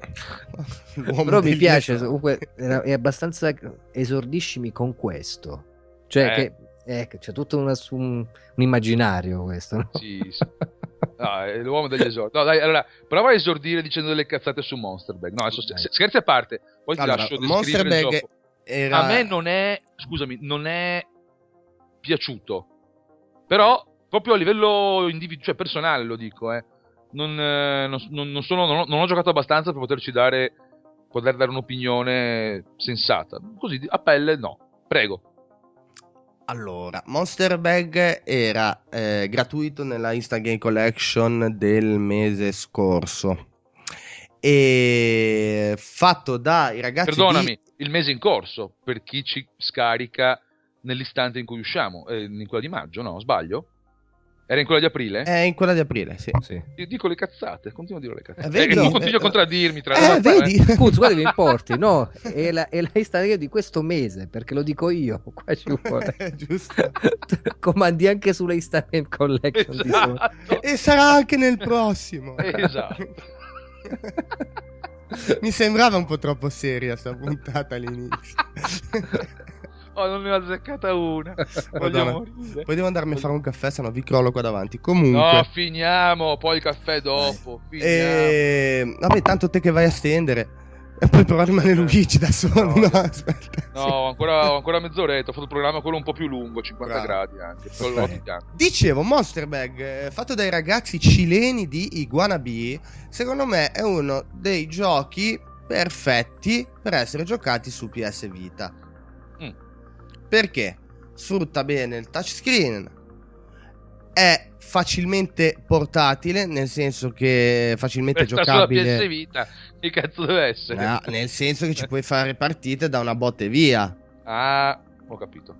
L'uomo Però mi piace. Esordi. Comunque, è abbastanza. Esordiscimi con questo. Cioè, eh. che. Eh, c'è tutto una, un, un, immaginario questo. No? Sì, sì. No, è l'uomo degli esordi. No, dai, allora, prova a esordire dicendo delle cazzate su Monster Bag. No, adesso, scherzi a parte. Poi allora, ti lascio descrivere Era... A me non è, scusami, non è piaciuto. Però, proprio a livello individu- cioè personale lo dico, eh. Non, eh, non, non, sono, non, ho, non ho giocato abbastanza per poterci dare, poter dare un'opinione sensata. Così, a pelle, no. Prego. Allora, Monster Bag era eh, gratuito nella Instant Game Collection del mese scorso. E fatto dai ragazzi. Perdonami, di il mese in corso per chi ci scarica nell'istante in cui usciamo, eh, in quella di maggio, no? Sbaglio? Era in quella di aprile? È in quella di aprile, sì. sì. Io dico le cazzate, continuo a dire le cazzate. Eh, vedi, eh, tu continui a contraddirmi tra eh, vedi. Eh. Scusa, guarda che importi, no, è la, è la di questo mese, perché lo dico io, qua ci vuole. Giusto. Comandi anche sulle Instagram Collection. Esatto. E sarà anche nel prossimo. Esatto. Mi sembrava un po' troppo seria sta puntata all'inizio. oh, non ne ho azzeccata una. Poi devo andarmi a fare un caffè, se no vi crollo qua davanti. Comunque. No, finiamo, poi il caffè dopo. E... Vabbè, tanto te che vai a stendere. E poi però rimane Luigi da solo. No, no aspetta. No, ho ancora, ancora mezz'oretta. Ho fatto il programma quello un po' più lungo, 50 Bravo. gradi anche. Dicevo, Monster Bag, eh, fatto dai ragazzi cileni di Iguana B, secondo me è uno dei giochi perfetti per essere giocati su PS Vita. Mm. Perché? Sfrutta bene il touchscreen, è facilmente portatile, nel senso che facilmente Questa giocabile. PS Vita, che cazzo deve essere? No, nel senso che ci puoi fare partite da una botte via. Ah, ho capito.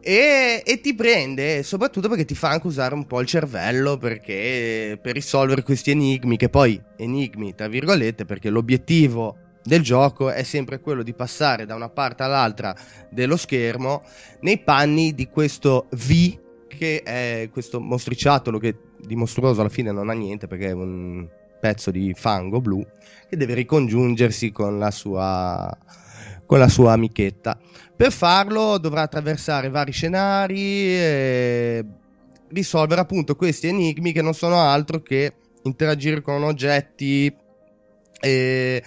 E, e, ti prende soprattutto perché ti fa anche usare un po' il cervello perché per risolvere questi enigmi che poi enigmi tra virgolette perché l'obiettivo del gioco è sempre quello di passare da una parte all'altra dello schermo nei panni di questo V che è questo mostriciattolo che di mostruoso alla fine non ha niente perché è un pezzo di fango blu che deve ricongiungersi con la sua con la sua amichetta. Per farlo dovrà attraversare vari scenari e risolvere appunto questi enigmi che non sono altro che interagire con oggetti e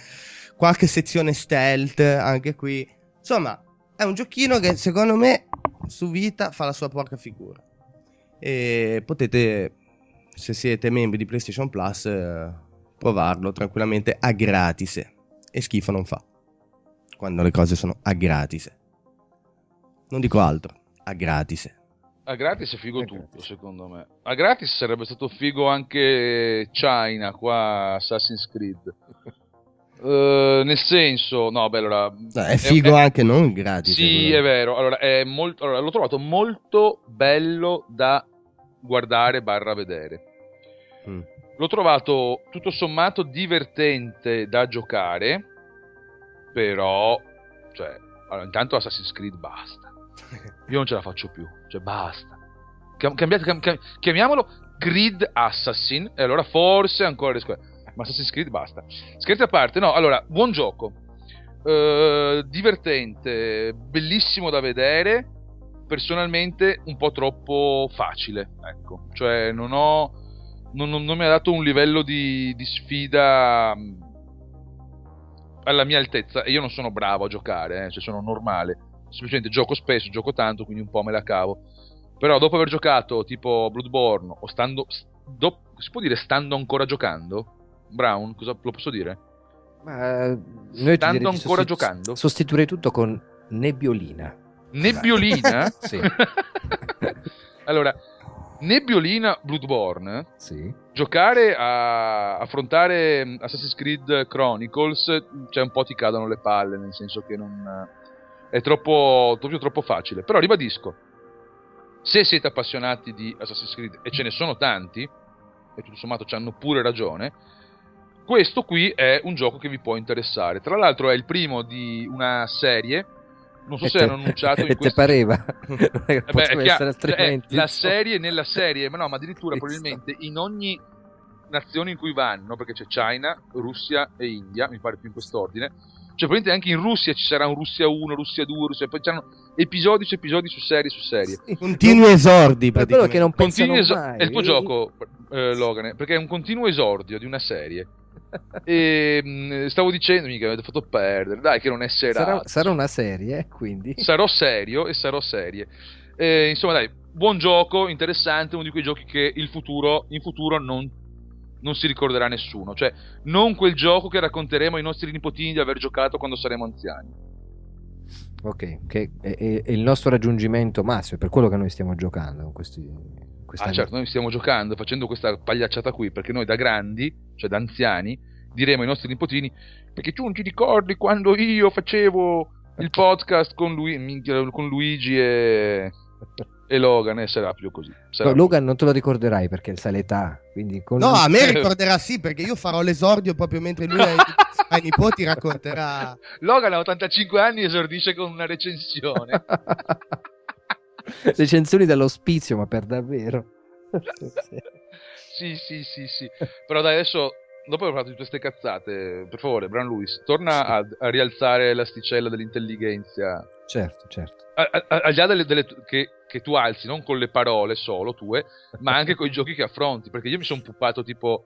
qualche sezione stealth anche qui. Insomma, è un giochino che secondo me su Vita fa la sua porca figura. E potete, se siete membri di PlayStation Plus, eh, provarlo tranquillamente a gratis. E schifo non fa quando le cose sono a gratis. Non dico altro, a gratis. A gratis è figo a tutto, gratis. secondo me. A gratis sarebbe stato figo anche China, qua Assassin's Creed. Uh, nel senso, no, beh, allora. No, è figo è, anche non gratis. Sì, è vero. Allora, è molto, allora, l'ho trovato molto bello da guardare barra vedere. Mm. L'ho trovato tutto sommato divertente da giocare però, cioè, allora, intanto Assassin's Creed basta. Io non ce la faccio più, cioè basta. Cambiate, cam, cam, chiamiamolo Creed Assassin, e allora forse ancora riesco a... Ma Assassin's Creed basta. Scherzi a parte, no, allora, buon gioco. Uh, divertente, bellissimo da vedere. Personalmente un po' troppo facile, ecco. Cioè, non ho... Non, non, non mi ha dato un livello di, di sfida alla mia altezza e io non sono bravo a giocare, eh, cioè sono normale. Semplicemente gioco spesso, gioco tanto, quindi un po' me la cavo. Però dopo aver giocato tipo Bloodborne o stando do, si può dire stando ancora giocando? Brown, cosa lo posso dire? Ma noi stando ancora sostitu- giocando? Sostituirei tutto con nebbiolina. Nebbiolina? sì. allora, Nebbiolina Bloodborne, sì. giocare a affrontare Assassin's Creed Chronicles, cioè un po' ti cadono le palle, nel senso che non è troppo, proprio troppo facile. Però ribadisco, se siete appassionati di Assassin's Creed, e ce ne sono tanti, e tutto sommato ci hanno pure ragione, questo qui è un gioco che vi può interessare. Tra l'altro è il primo di una serie non so se hanno annunciato in questo... pareva? Eh beh, essere altrimenti? la serie nella serie ma no ma addirittura probabilmente in ogni nazione in cui vanno perché c'è China, Russia e India mi pare più in quest'ordine cioè probabilmente anche in Russia ci sarà un Russia 1, Russia 2, Russia poi c'hanno episodi su episodi su serie su serie. Sì, continui esordi per quello che non pensano esor- mai. è il tuo gioco eh, Logan perché è un continuo esordio di una serie e mm, stavo dicendo che avete fatto perdere, dai, che non è serato. Sarà, sarà una serie, quindi. Sarò serio e sarò serie. E, insomma, dai, buon gioco, interessante, uno di quei giochi che il futuro, in futuro non, non si ricorderà nessuno. Cioè, non quel gioco che racconteremo ai nostri nipotini di aver giocato quando saremo anziani. Ok, che è, è, è il nostro raggiungimento massimo, per quello che noi stiamo giocando. Questi ah, certo, noi stiamo giocando, facendo questa pagliacciata qui, perché noi da grandi, cioè da anziani, diremo ai nostri nipotini, perché tu non ti ricordi quando io facevo il podcast con, lui, con Luigi e, e Logan, e sarà più così. Sarà no, più. Logan non te lo ricorderai perché sa l'età. Quindi con... No, a me ricorderà sì, perché io farò l'esordio proprio mentre lui ai, ai nipoti racconterà. Logan ha 85 anni e esordisce con una recensione. recensioni dall'ospizio, ma per davvero. sì, sì, sì, sì. Però dai, adesso, dopo aver fatto tutte queste cazzate, per favore, Bran Lewis, torna sì. a, a, rialzare l'asticella dell'intelligenza. Certo, certo. al di là delle, delle che, che, tu alzi, non con le parole solo tue, ma anche con i giochi che affronti. Perché io mi sono puppato tipo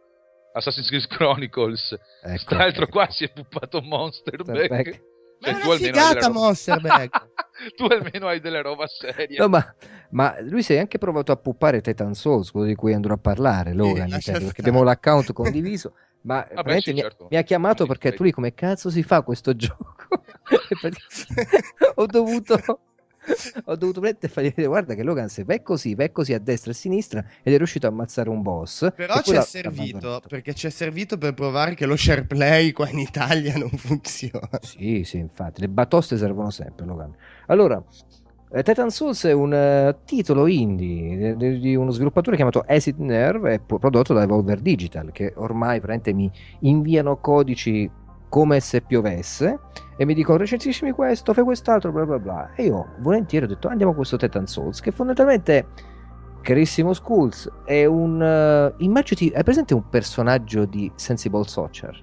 Assassin's Creed Chronicles. Ecco, Tra l'altro, ecco. qua si è puppato Monster Back. Back. Cioè, tu figata Monster Back. tu almeno hai delle roba serie. No, ma, ma, lui si è anche provato a puppare Titan Souls, quello di cui andrò a parlare, Logan, sì, perché abbiamo l'account condiviso. Ma Vabbè, sì, mi, certo. mi, ha chiamato perché tu lì come cazzo si fa questo gioco? ho dovuto ho dovuto prendere e fargli vedere guarda che Logan se vai così vai così a destra e a sinistra ed è riuscito a ammazzare un boss. Però ci è servito perché ci è servito per provare che lo share play qua in Italia non funziona. Sì sì infatti le batoste servono sempre Logan. Allora eh, Titan Souls è un uh, titolo indie di, di, uno sviluppatore chiamato Acid Nerve, prodotto da Evolver Digital, che ormai mi inviano codici come se piovesse e mi dicono recensiscimi questo, fai quest'altro, bla bla bla. E io volentieri ho detto andiamo a questo Titan Souls, che fondamentalmente, carissimo Schools, è un... Uh, immaginati, hai presente un personaggio di Sensible Soccer?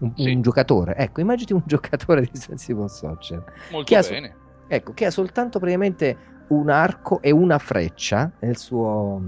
Un, sì. un, giocatore, ecco, immaginati un giocatore di Sensible Soccer. Molto bene. Ha, ecco, che ha soltanto praticamente un arco e una freccia nel suo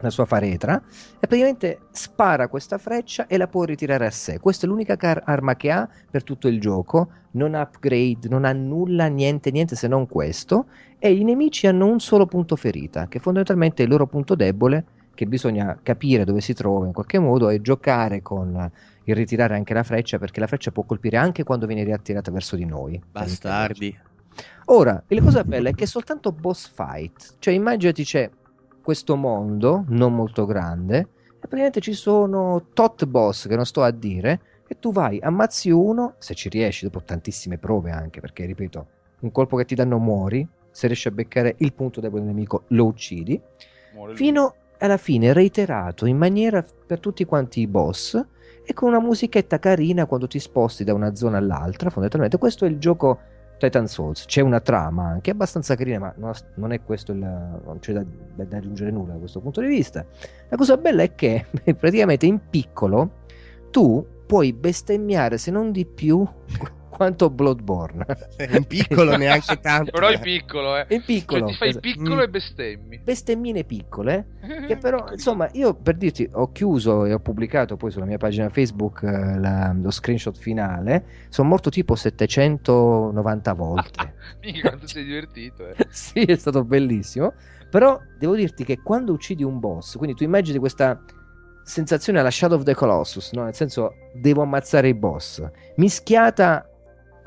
la sua faretra e praticamente spara questa freccia e la può ritirare a sé. Questa è l'unica car- arma che ha per tutto il gioco, non ha upgrade, non ha nulla, niente, niente se non questo e i nemici hanno un solo punto ferita, che fondamentalmente è il loro punto debole che bisogna capire dove si trova in qualche modo e giocare con il ritirare anche la freccia perché la freccia può colpire anche quando viene riattirata verso di noi. Bastardi. Ora, la cosa bella è che è soltanto boss fight, cioè immaginati c'è questo mondo non molto grande e praticamente ci sono tot boss che non sto a dire e tu vai, ammazzi uno, se ci riesci dopo tantissime prove anche, perché ripeto, un colpo che ti danno muori, se riesci a beccare il punto debole del nemico lo uccidi, Muore fino alla fine reiterato in maniera per tutti quanti i boss e con una musichetta carina quando ti sposti da una zona all'altra, fondamentalmente. Questo è il gioco Titan Souls c'è una trama anche abbastanza carina, ma non, è questo il, non c'è da, da, aggiungere nulla da questo punto di vista. La cosa bella è che praticamente in piccolo tu puoi bestemmiare se non di più quanto Bloodborne. In piccolo neanche tanto. Però è piccolo, eh. In piccolo. Cioè, ti fai piccolo mm. e bestemmi. Bestemmine piccole, che però, insomma, io per dirti, ho chiuso e ho pubblicato poi sulla mia pagina Facebook eh, la, lo screenshot finale, sono morto tipo 790 volte. Mica quanto sei divertito, eh. sì, è stato bellissimo. Però devo dirti che quando uccidi un boss, quindi tu immagini questa sensazione alla Shadow of the Colossus, no? nel senso devo ammazzare i boss, mischiata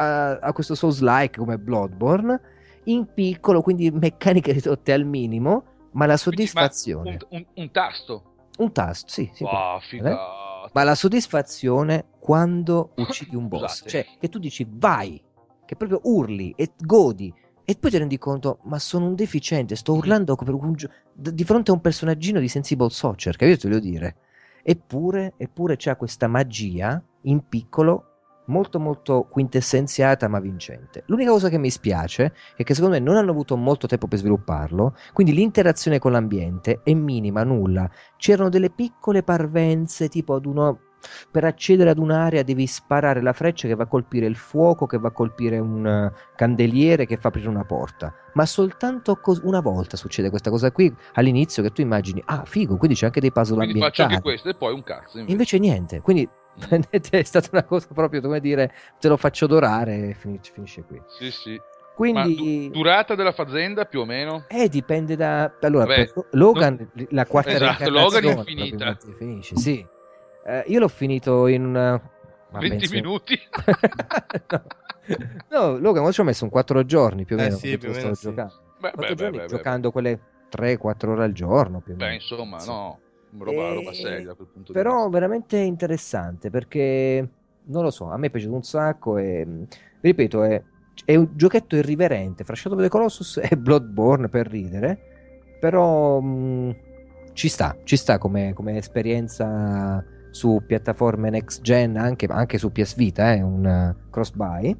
a, a questo Souls-like come Bloodborne, in piccolo, quindi meccaniche ridotte al minimo, ma la soddisfazione... Un, un, un, tasto? Un tasto, sì. sì wow, ma la soddisfazione quando uccidi un boss, Scusate. cioè che tu dici vai, che proprio urli e godi e poi ti rendi conto, ma sono un deficiente, sto urlando un, di fronte a un personaggino di Sensible Soccer, capito? Voglio dire. Eppure, eppure c'è questa magia in piccolo molto molto quintessenziata ma vincente. L'unica cosa che mi spiace è che secondo me non hanno avuto molto tempo per svilupparlo, quindi l'interazione con l'ambiente è minima, nulla. C'erano delle piccole parvenze tipo ad uno per accedere ad un'area devi sparare la freccia che va a colpire il fuoco, che va a colpire un uh, candeliere, che fa aprire una porta. Ma soltanto cos- una volta succede questa cosa qui all'inizio che tu immagini, ah figo, quindi c'è anche dei puzzle quindi ambientali. faccio anche questo e poi un cazzo. Invece, invece niente, quindi è stata una cosa proprio come dire te lo faccio dorare e finisce, finisce qui. Sì, sì. Quindi, du- durata della fazenda più o meno? Eh, dipende da. Allora, Vabbè, Logan, non... la quarta esatto, Logan è finita. Finisce, sì. Eh, io l'ho finito in. Una... 20 penso... minuti? no. no, Logan, ci ho messo un 4 giorni più o eh, meno. Sì, più o meno sì. giocando. Beh, beh, beh, giocando quelle 3-4 ore al giorno più o meno. Beh, insomma, sì. no roba, e... roba seria da quel punto però veramente interessante perché non lo so, a me è piaciuto un sacco e ripeto, è, è un giochetto irriverente. Fra Shadow of the Colossus e Bloodborne per ridere, però mh, ci sta, ci sta come, come, esperienza su piattaforme next gen, anche, anche su PS Vita, eh, un cross buy.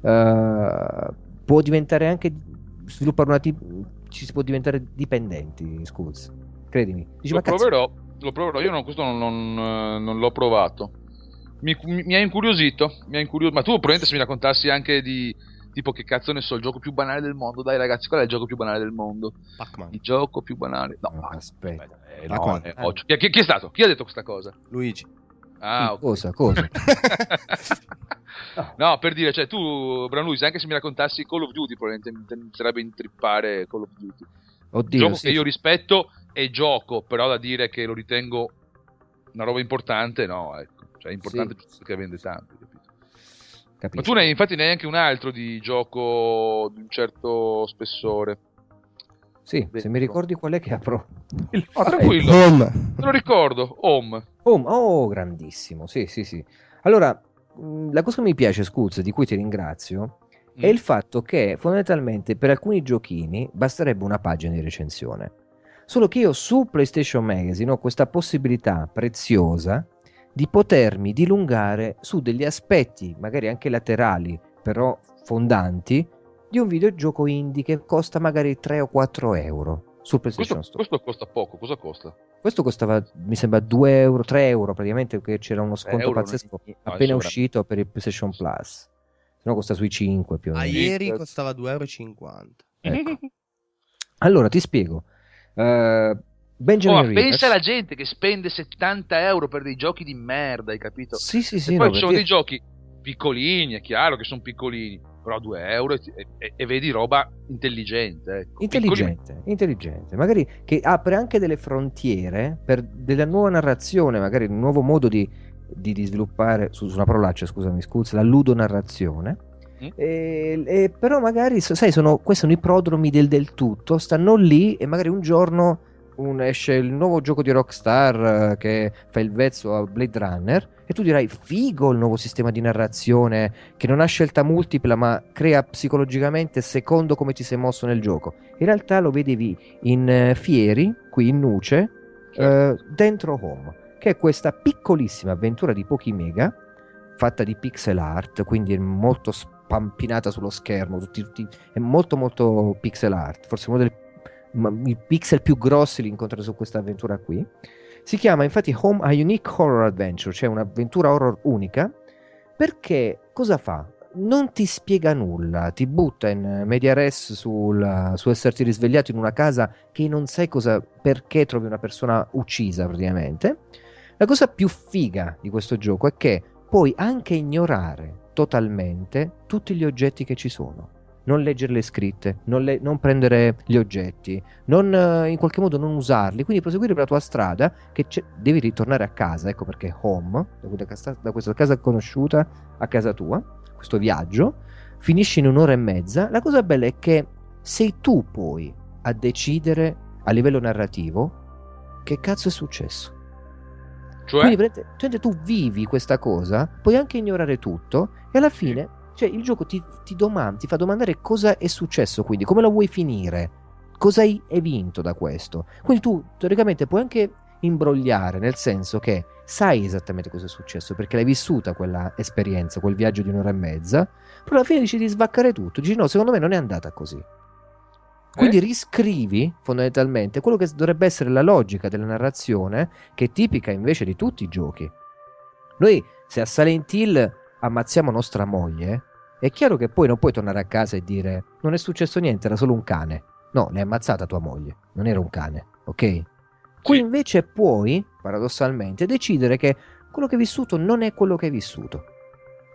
Uh, può diventare anche sviluppare una t- ci si può diventare dipendenti, Schools credimi. Dici, lo, proverò, lo proverò, io no, questo non, non, non l'ho provato. Mi, mi, mi, ha incuriosito, mi ha incuriosito, ma tu probabilmente se mi raccontassi anche di, Tipo, che cazzo ne so, il gioco più banale del mondo. Dai, ragazzi, qual è il gioco più banale del mondo? Pac-Man. Il gioco più banale. No, no aspetta. aspetta eh, no, eh, oh, chi, chi, chi, è stato? Chi ha detto questa cosa? Luigi. Ah, okay. Cosa? Cosa? no, per dire, cioè, tu, Bran Luis, anche se mi raccontassi Call of Duty, probabilmente mi sarebbe intrippare Call of Duty. Oddio, gioco sì, che io rispetto e gioco, però da dire che lo ritengo una roba importante, no, ecco. Cioè, è importante sì. perché vende tanto, capito? Capisco. Ma tu ne hai, infatti ne hai anche un altro di gioco di un certo spessore. Sì, Dentro. se mi ricordi qual è che apro. Il oh, tranquillo. Home. Me lo ricordo, Home. Home, oh, grandissimo. Sì, sì, sì. Allora, la cosa che mi piace, Scuz, di cui ti ringrazio, mm. è il fatto che fondamentalmente per alcuni giochini basterebbe una pagina di recensione. Solo che io su PlayStation Magazine ho questa possibilità preziosa di potermi dilungare su degli aspetti, magari anche laterali, però fondanti, di un videogioco indie che costa magari 3 o 4 euro sul PlayStation questo, Store. Questo costa poco, cosa costa? Questo costava, mi sembra, 2 euro, 3 euro praticamente, perché c'era uno sconto euro pazzesco è... no, appena uscito per il PlayStation Plus. Se no costa sui 5 più o meno. A ieri costava 2,50 euro. Ecco. allora, ti spiego. Uh, Benjamin oh, pensa alla gente che spende 70 euro per dei giochi di merda, hai capito? Sì, sì, sì. E poi no, ci sono perché... dei giochi piccolini, è chiaro che sono piccolini, però 2 euro e, e, e, vedi roba intelligente. Ecco. Intelligente, Piccoli... intelligente. Magari che apre anche delle frontiere per della nuova narrazione, magari un nuovo modo di, di, di sviluppare, su, su una parolaccia, scusami, scusa, la ludonarrazione. Mm. E, e, però magari, sai, sono, questi sono i prodromi del, del tutto, stanno lì e magari un giorno un, esce il nuovo gioco di Rockstar uh, che fa il vezzo a Blade Runner e tu dirai figo il nuovo sistema di narrazione che non ha scelta multipla ma crea psicologicamente secondo come ti sei mosso nel gioco. In realtà lo vedevi in uh, Fieri, qui in Nuce, uh, dentro Home, che è questa piccolissima avventura di pochi mega fatta di pixel art, quindi è molto spampinata sullo schermo, tutti, tutti, è molto molto pixel art, forse uno dei pixel più grossi li incontrano su questa avventura qui. Si chiama infatti Home a Unique Horror Adventure, cioè un'avventura horror unica, perché cosa fa? Non ti spiega nulla, ti butta in media res sul, su esserti risvegliato in una casa che non sai cosa, perché trovi una persona uccisa praticamente. La cosa più figa di questo gioco è che puoi anche ignorare totalmente tutti gli oggetti che ci sono non leggere le scritte, non, le, non prendere gli oggetti, non, uh, in qualche modo non usarli, quindi proseguire per la tua strada che devi ritornare a casa, ecco perché home, da, casa, da questa casa conosciuta a casa tua, questo viaggio, finisce in un'ora e mezza, la cosa bella è che sei tu poi a decidere a livello narrativo che cazzo è successo. Cioè? Quindi tu vivi questa cosa, puoi anche ignorare tutto e alla fine cioè, il gioco ti, ti, domanda, ti fa domandare cosa è successo, quindi come lo vuoi finire, cosa hai, hai vinto da questo. Quindi tu teoricamente puoi anche imbrogliare, nel senso che sai esattamente cosa è successo, perché l'hai vissuta quella esperienza, quel viaggio di un'ora e mezza, però alla fine dici di svaccare tutto, dici no, secondo me non è andata così. Quindi eh? riscrivi fondamentalmente quello che dovrebbe essere la logica della narrazione, che è tipica invece di tutti i giochi. Noi, se a Silent Hill ammazziamo nostra moglie, è chiaro che poi non puoi tornare a casa e dire non è successo niente, era solo un cane. No, l'hai ammazzata tua moglie, non era un cane, ok? Qui invece puoi, paradossalmente, decidere che quello che hai vissuto non è quello che hai vissuto.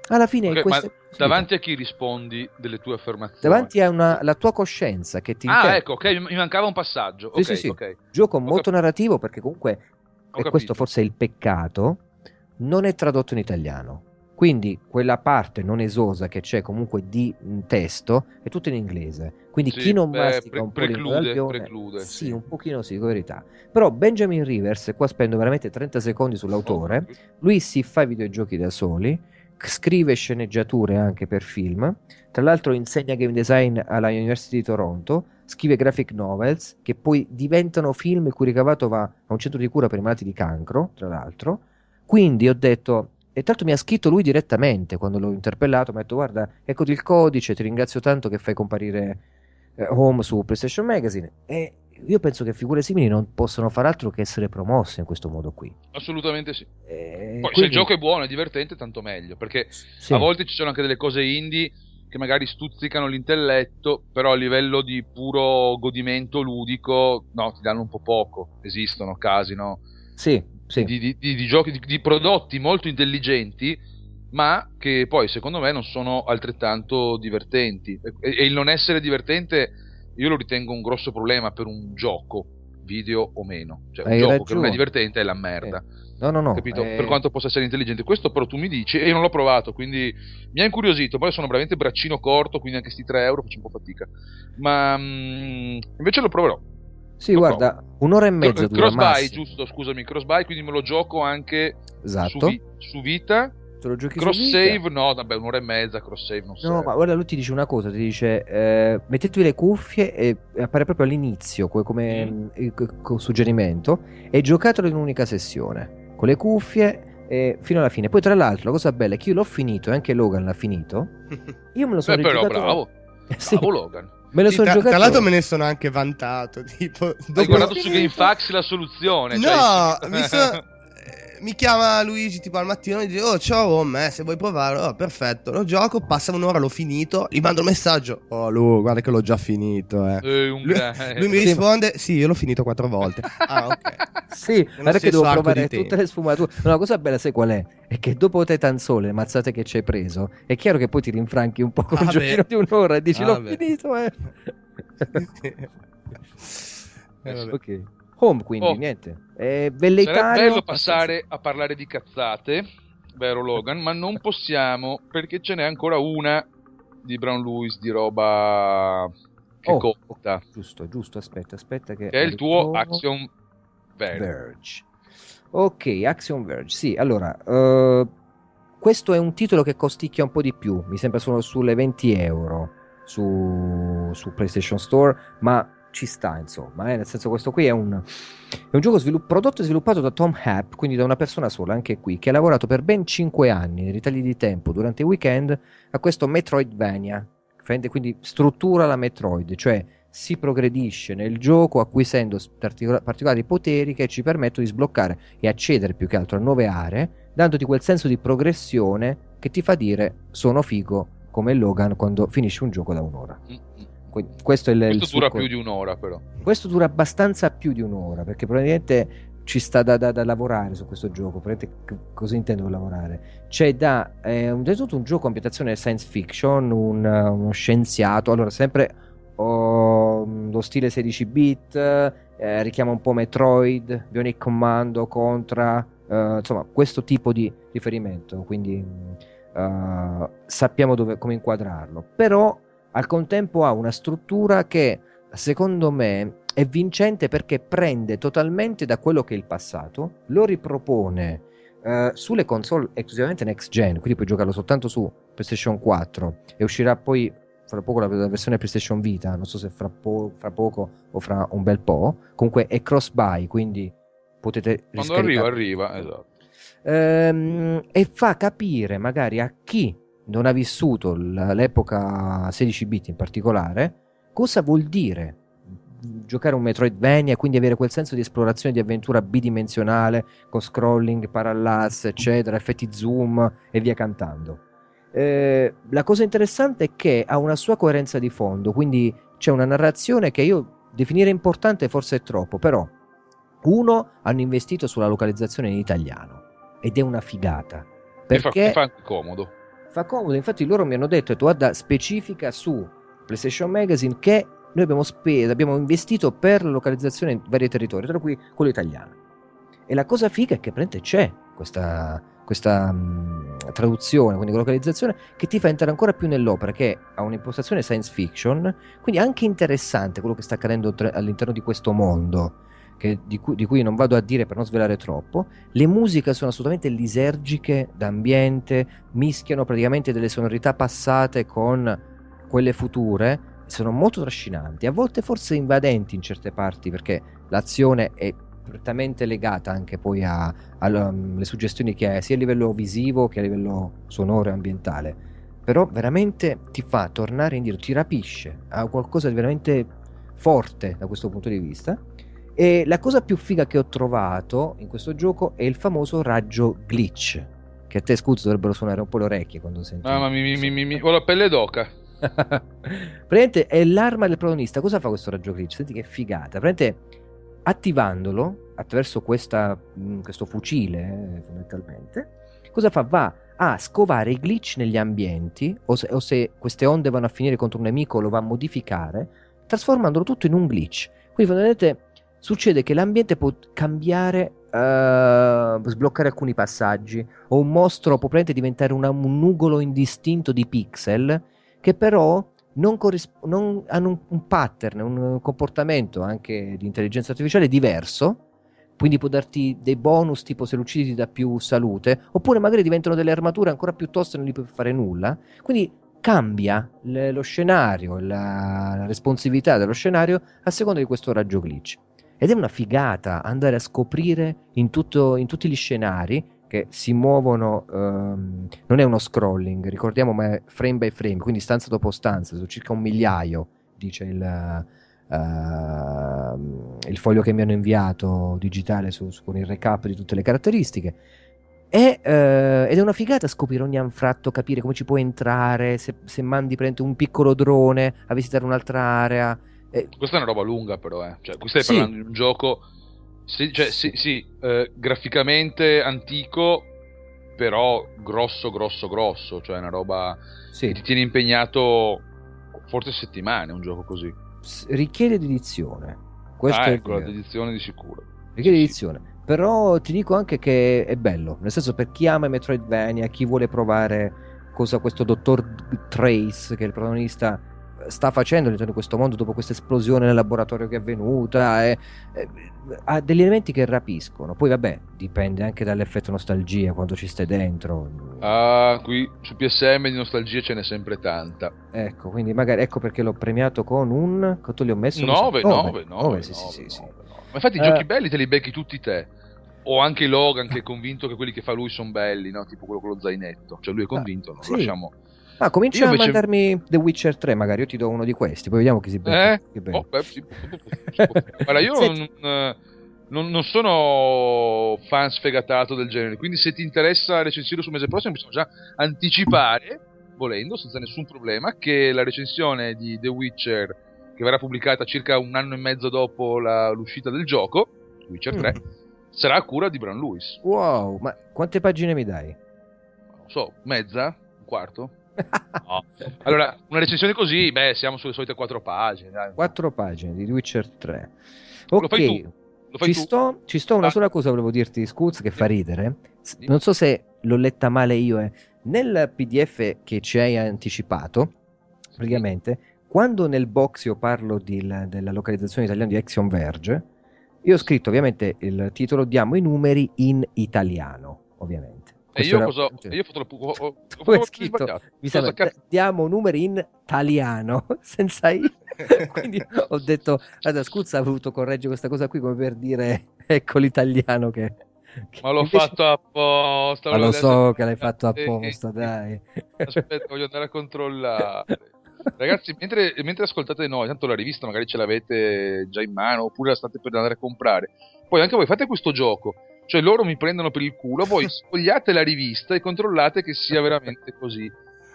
Alla fine okay, queste... davanti a chi rispondi delle tue affermazioni? Davanti alla tua coscienza che ti... Ah, ecco, ok, mi mancava un passaggio. Sì, okay, sì, sì. Okay. Gioco molto cap- narrativo perché comunque, Ho e questo forse è il peccato, non è tradotto in italiano. Quindi quella parte non esosa che c'è comunque di testo è tutta in inglese. Quindi sì, chi non beh, mastica pre- un po' preclude, preclude, sì, sì, un pochino sì, con verità. Però Benjamin Rivers, qua spendo veramente 30 secondi sull'autore, lui si fa i videogiochi da soli, scrive sceneggiature anche per film, tra l'altro insegna game design alla University di Toronto, scrive graphic novels che poi diventano film il cui ricavato va a un centro di cura per i malati di cancro, tra l'altro. Quindi ho detto e tra l'altro mi ha scritto lui direttamente quando l'ho interpellato, mi ha detto guarda, eccoti il codice, ti ringrazio tanto che fai comparire eh, Home su PlayStation Magazine. E io penso che figure simili non possono far altro che essere promosse in questo modo qui. Assolutamente sì. E Poi quindi... se il gioco è buono, è divertente, tanto meglio, perché sì. a volte ci sono anche delle cose indie che che magari stuzzicano l'intelletto, però a livello di puro godimento ludico, no, ti danno un po' poco. Esistono casi, no? Sì, sì. Di, di, di, di giochi, di, prodotti molto intelligenti, ma che poi secondo me non sono altrettanto divertenti. E, e il non essere divertente io lo ritengo un grosso problema per un gioco, video o meno. Cioè, un Hai gioco ragione. che non è divertente è la merda. Eh. No, no, no. Capito? Eh... Per quanto possa essere intelligente. Questo però tu mi dici, e io non l'ho provato, quindi mi ha incuriosito. Poi sono veramente braccino corto, quindi anche sti 3 euro faccio un po' fatica. Ma mh, mm, invece lo proverò. Sì, lo guarda, provo. un'ora e mezza Cro- Crossbuy, giusto, scusami, crossbuy, quindi me lo gioco anche esatto. su, vi- su Vita Te lo giochi cross save no vabbè un'ora e mezza cross save non no ma guarda lui ti dice una cosa ti dice eh, mettetevi le cuffie e appare proprio all'inizio come mm. mm suggerimento e giocatelo in un'unica sessione con le cuffie eh, fino alla fine poi tra l'altro la cosa bella è che io l'ho finito e anche Logan l'ha finito io me lo sono Beh, però bravo sì. bravo Logan Me lo sì, sono tra, giocato. Tra l'altro me ne sono anche vantato. Tipo, dopo... Hai guardato su GameFAQs la soluzione? No, cioè... mi sono mi chiama Luigi tipo al mattino e dice oh ciao oh, me se vuoi provare oh perfetto lo gioco passa un'ora l'ho finito gli mando un messaggio. Oh Lu guarda che l'ho già finito eh. eh lui, lui, mi risponde sì io l'ho finito quattro volte. Ah ok. Sì guarda che devo provare tutte le sfumature. No, la cosa bella sai qual è? È che dopo Titan Soul le mazzate che ci hai preso è chiaro che poi ti rinfranchi un po' con ah, un giochino di un'ora e dici ah, l'ho beh. finito eh. eh ok Home quindi, oh. niente. Eh, velleitario. Sarebbe bello passare a parlare di cazzate, vero Logan, ma non possiamo perché ce n'è ancora una di Brown Lewis di roba che oh, conta. Oh, giusto, giusto, aspetta, aspetta che... che è il tuo Action Verge. Verge. Ok, Action Verge, sì, allora... Uh, questo è un titolo che costicchia un po' di più, mi sembra sono sulle 20 euro su, su PlayStation Store, ma ci sta, insomma, eh? nel senso questo qui è un, è un gioco svilupp- prodotto e sviluppato da Tom Happ, quindi da una persona sola, anche qui, che ha lavorato per ben 5 anni, nei ritagli di tempo, durante i weekend, a questo Metroidvania, quindi struttura la Metroid, cioè si progredisce nel gioco acquisendo particola- particolari poteri che ci permettono di sbloccare e accedere più che altro a nuove aree, dandoti quel senso di progressione che ti fa dire sono figo come Logan quando finisce un gioco da un'ora. Questo, è il, questo il dura più di un'ora, però. Questo dura abbastanza più di un'ora perché probabilmente ci sta da, da, da lavorare su questo gioco. cosa intendo lavorare? C'è da eh, un, tutto un gioco ambientazione science fiction, un, uno scienziato. Allora, sempre oh, lo stile 16 bit, eh, richiama un po' Metroid, Bionic Commando, Contra, eh, insomma, questo tipo di riferimento. Quindi uh, sappiamo dove, come inquadrarlo. Però al contempo ha una struttura che secondo me è vincente perché prende totalmente da quello che è il passato, lo ripropone uh, sulle console esclusivamente next gen, quindi puoi giocarlo soltanto su PlayStation 4 e uscirà poi fra poco la, la versione PlayStation Vita, non so se fra, po- fra, poco o fra un bel po', comunque è cross buy, quindi potete Quando arriva arriva, esatto. Ehm, e fa capire magari a chi non ha vissuto l'epoca 16 bit in particolare, cosa vuol dire giocare un Metroidvania e quindi avere quel senso di esplorazione di avventura bidimensionale con scrolling, parallasse, eccetera, effetti zoom e via cantando. Eh, la cosa interessante è che ha una sua coerenza di fondo, quindi c'è una narrazione che io definire importante forse è troppo, però uno hanno investito sulla localizzazinoi in italiano ed è una figata. Perché fa, fa comodo fa comodo. Infatti, loro mi hanno detto: guarda, specifica su PlayStation Magazine che noi abbiamo speso, abbiamo investito per localizzazione in vari territori, tra cui quello italiano. E la cosa figa è che prende c'è questa, questa mh, traduzione, quindi localizzazione, che ti fa entrare ancora più nell'opera, che ha un'impostazione science fiction, quindi anche interessante quello che sta accadendo all'interno di questo mondo che, di, cui, di, cui, non vado a dire per non svelare troppo. Le musiche sono assolutamente lisergiche d'ambiente, mischiano praticamente delle sonorità passate con quelle future, sono molto trascinanti, a volte forse invadenti in certe parti perché l'azione è prettamente legata anche poi alle um, suggestioni che ha sia a livello visivo che a livello sonoro e ambientale. Però veramente ti fa tornare indietro, ti rapisce, ha qualcosa di veramente forte da questo punto di vista e la cosa più figa che ho trovato in questo gioco è il famoso raggio glitch. Che a te, Scuzzo, dovrebbero suonare un po' le orecchie quando senti. Mamma mia, mi, mi, mi, ho la pelle d'oca. Praticamente è l'arma del protagonista. Cosa fa questo raggio glitch? Senti che figata. Praticamente attivandolo attraverso questa, mm, questo fucile, eh, fondamentalmente, cosa fa? Va a scovare i glitch negli ambienti, o se, o se, queste onde vanno a finire contro un nemico, lo va a modificare, trasformandolo tutto in un glitch. Quindi fondamentalmente succede che l'ambiente può cambiare, uh, sbloccare alcuni passaggi, o un mostro può diventare una, un nugolo indistinto di pixel, che però non, corrisp- non hanno un, un, pattern, un comportamento anche di intelligenza artificiale diverso. Quindi può darti dei bonus tipo se lo uccidi ti dà più salute, oppure magari diventano delle armature ancora più toste e non gli puoi fare nulla. Quindi cambia le, lo scenario, la, la responsività dello scenario a seconda di questo raggio glitch. Ed è una figata andare a scoprire in, tutto, in tutti gli scenari che si muovono, um, non è uno scrolling, ricordiamo, ma è frame by frame, quindi stanza dopo stanza, su circa un migliaio, dice il, uh, il foglio che mi hanno inviato digitale su, su, con il recap di tutte le caratteristiche. E, uh, ed è una figata scoprire ogni anfratto, capire come ci puoi entrare, se, se mandi un piccolo drone a visitare un'altra area. Eh, questa è una roba lunga però, eh. cioè, qui stai sì. parlando di un gioco sì, cioè, sì, sì eh, graficamente antico, però grosso, grosso, grosso, cioè una roba sì. che ti tiene impegnato forse settimane un gioco così. richiede dedizione. Questo ah, è ecco, la dedizione di sicuro. Richiede dedizione. Però ti dico anche che è bello, nel senso per chi ama Metroidvania, chi vuole provare cosa questo dottor Trace, che è il protagonista, sta facendo all'interno di questo mondo dopo questa esplosione nel laboratorio che è avvenuta e, e, ha degli elementi che rapiscono. Poi vabbè dipende anche dall'effetto nostalgia quando ci stai dentro. Ah qui su PSM di nostalgia ce n'è sempre tanta. Ecco quindi magari ecco perché l'ho premiato con un quanto li ho messo 9 9 9 sì sì sì ma infatti i giochi uh, belli te li becchi tutti te. O anche Logan che è convinto che quelli che fa lui sono belli no? tipo quello con lo zainetto. Cioè lui è convinto no? sì. lasciamo Ah, comincia a mandarmi The Witcher 3, magari io ti do uno di questi, poi vediamo chi si becca. Eh? Oh, beh, sì. Guarda, io non, non, non, sono fan sfegatato del genere, quindi se ti interessa recensirlo sul mese prossimo possiamo già anticipare, volendo, senza nessun problema, che la recensione di The Witcher, che verrà pubblicata circa un anno e mezzo dopo la, l'uscita del gioco, Witcher 3, mm. sarà a cura di Bran Lewis. Wow, ma quante pagine mi dai? Non so, mezza? Un quarto? No. Allora, una recensione così, beh, siamo sulle solite quattro pagine. Dai. Quattro pagine di Witcher 3. Ok, Lo fai tu. Lo fai ci, tu. Sto, ci sto, una ah. sola cosa volevo dirti, Scuz, che sì. fa ridere. Sì. Non so se l'ho letta male io. Eh. Nel PDF che ci hai anticipato, praticamente, quando nel box io parlo di, della localizzazione italiana di Action Verge, io ho scritto ovviamente il titolo Diamo i numeri in italiano, ovviamente. E io, cosa, era... io ho fatto la ho, ho, ho scritto, mi sembra, cazzo... diamo numeri in italiano, senza i. Quindi ho detto, guarda, Scuzza ha voluto correggere questa cosa qui come per dire, ecco l'italiano che... che Ma l'ho invece... fatto apposta. Ma lo so che l'hai fatto apposta, dai. Aspetta, voglio andare a controllare. Ragazzi, mentre, mentre, ascoltate noi, tanto la rivista magari ce l'avete già in mano oppure la state per andare a comprare. Poi anche voi fate questo gioco cioè loro mi prendono per il culo, voi sfogliate la rivista e controllate che sia veramente così.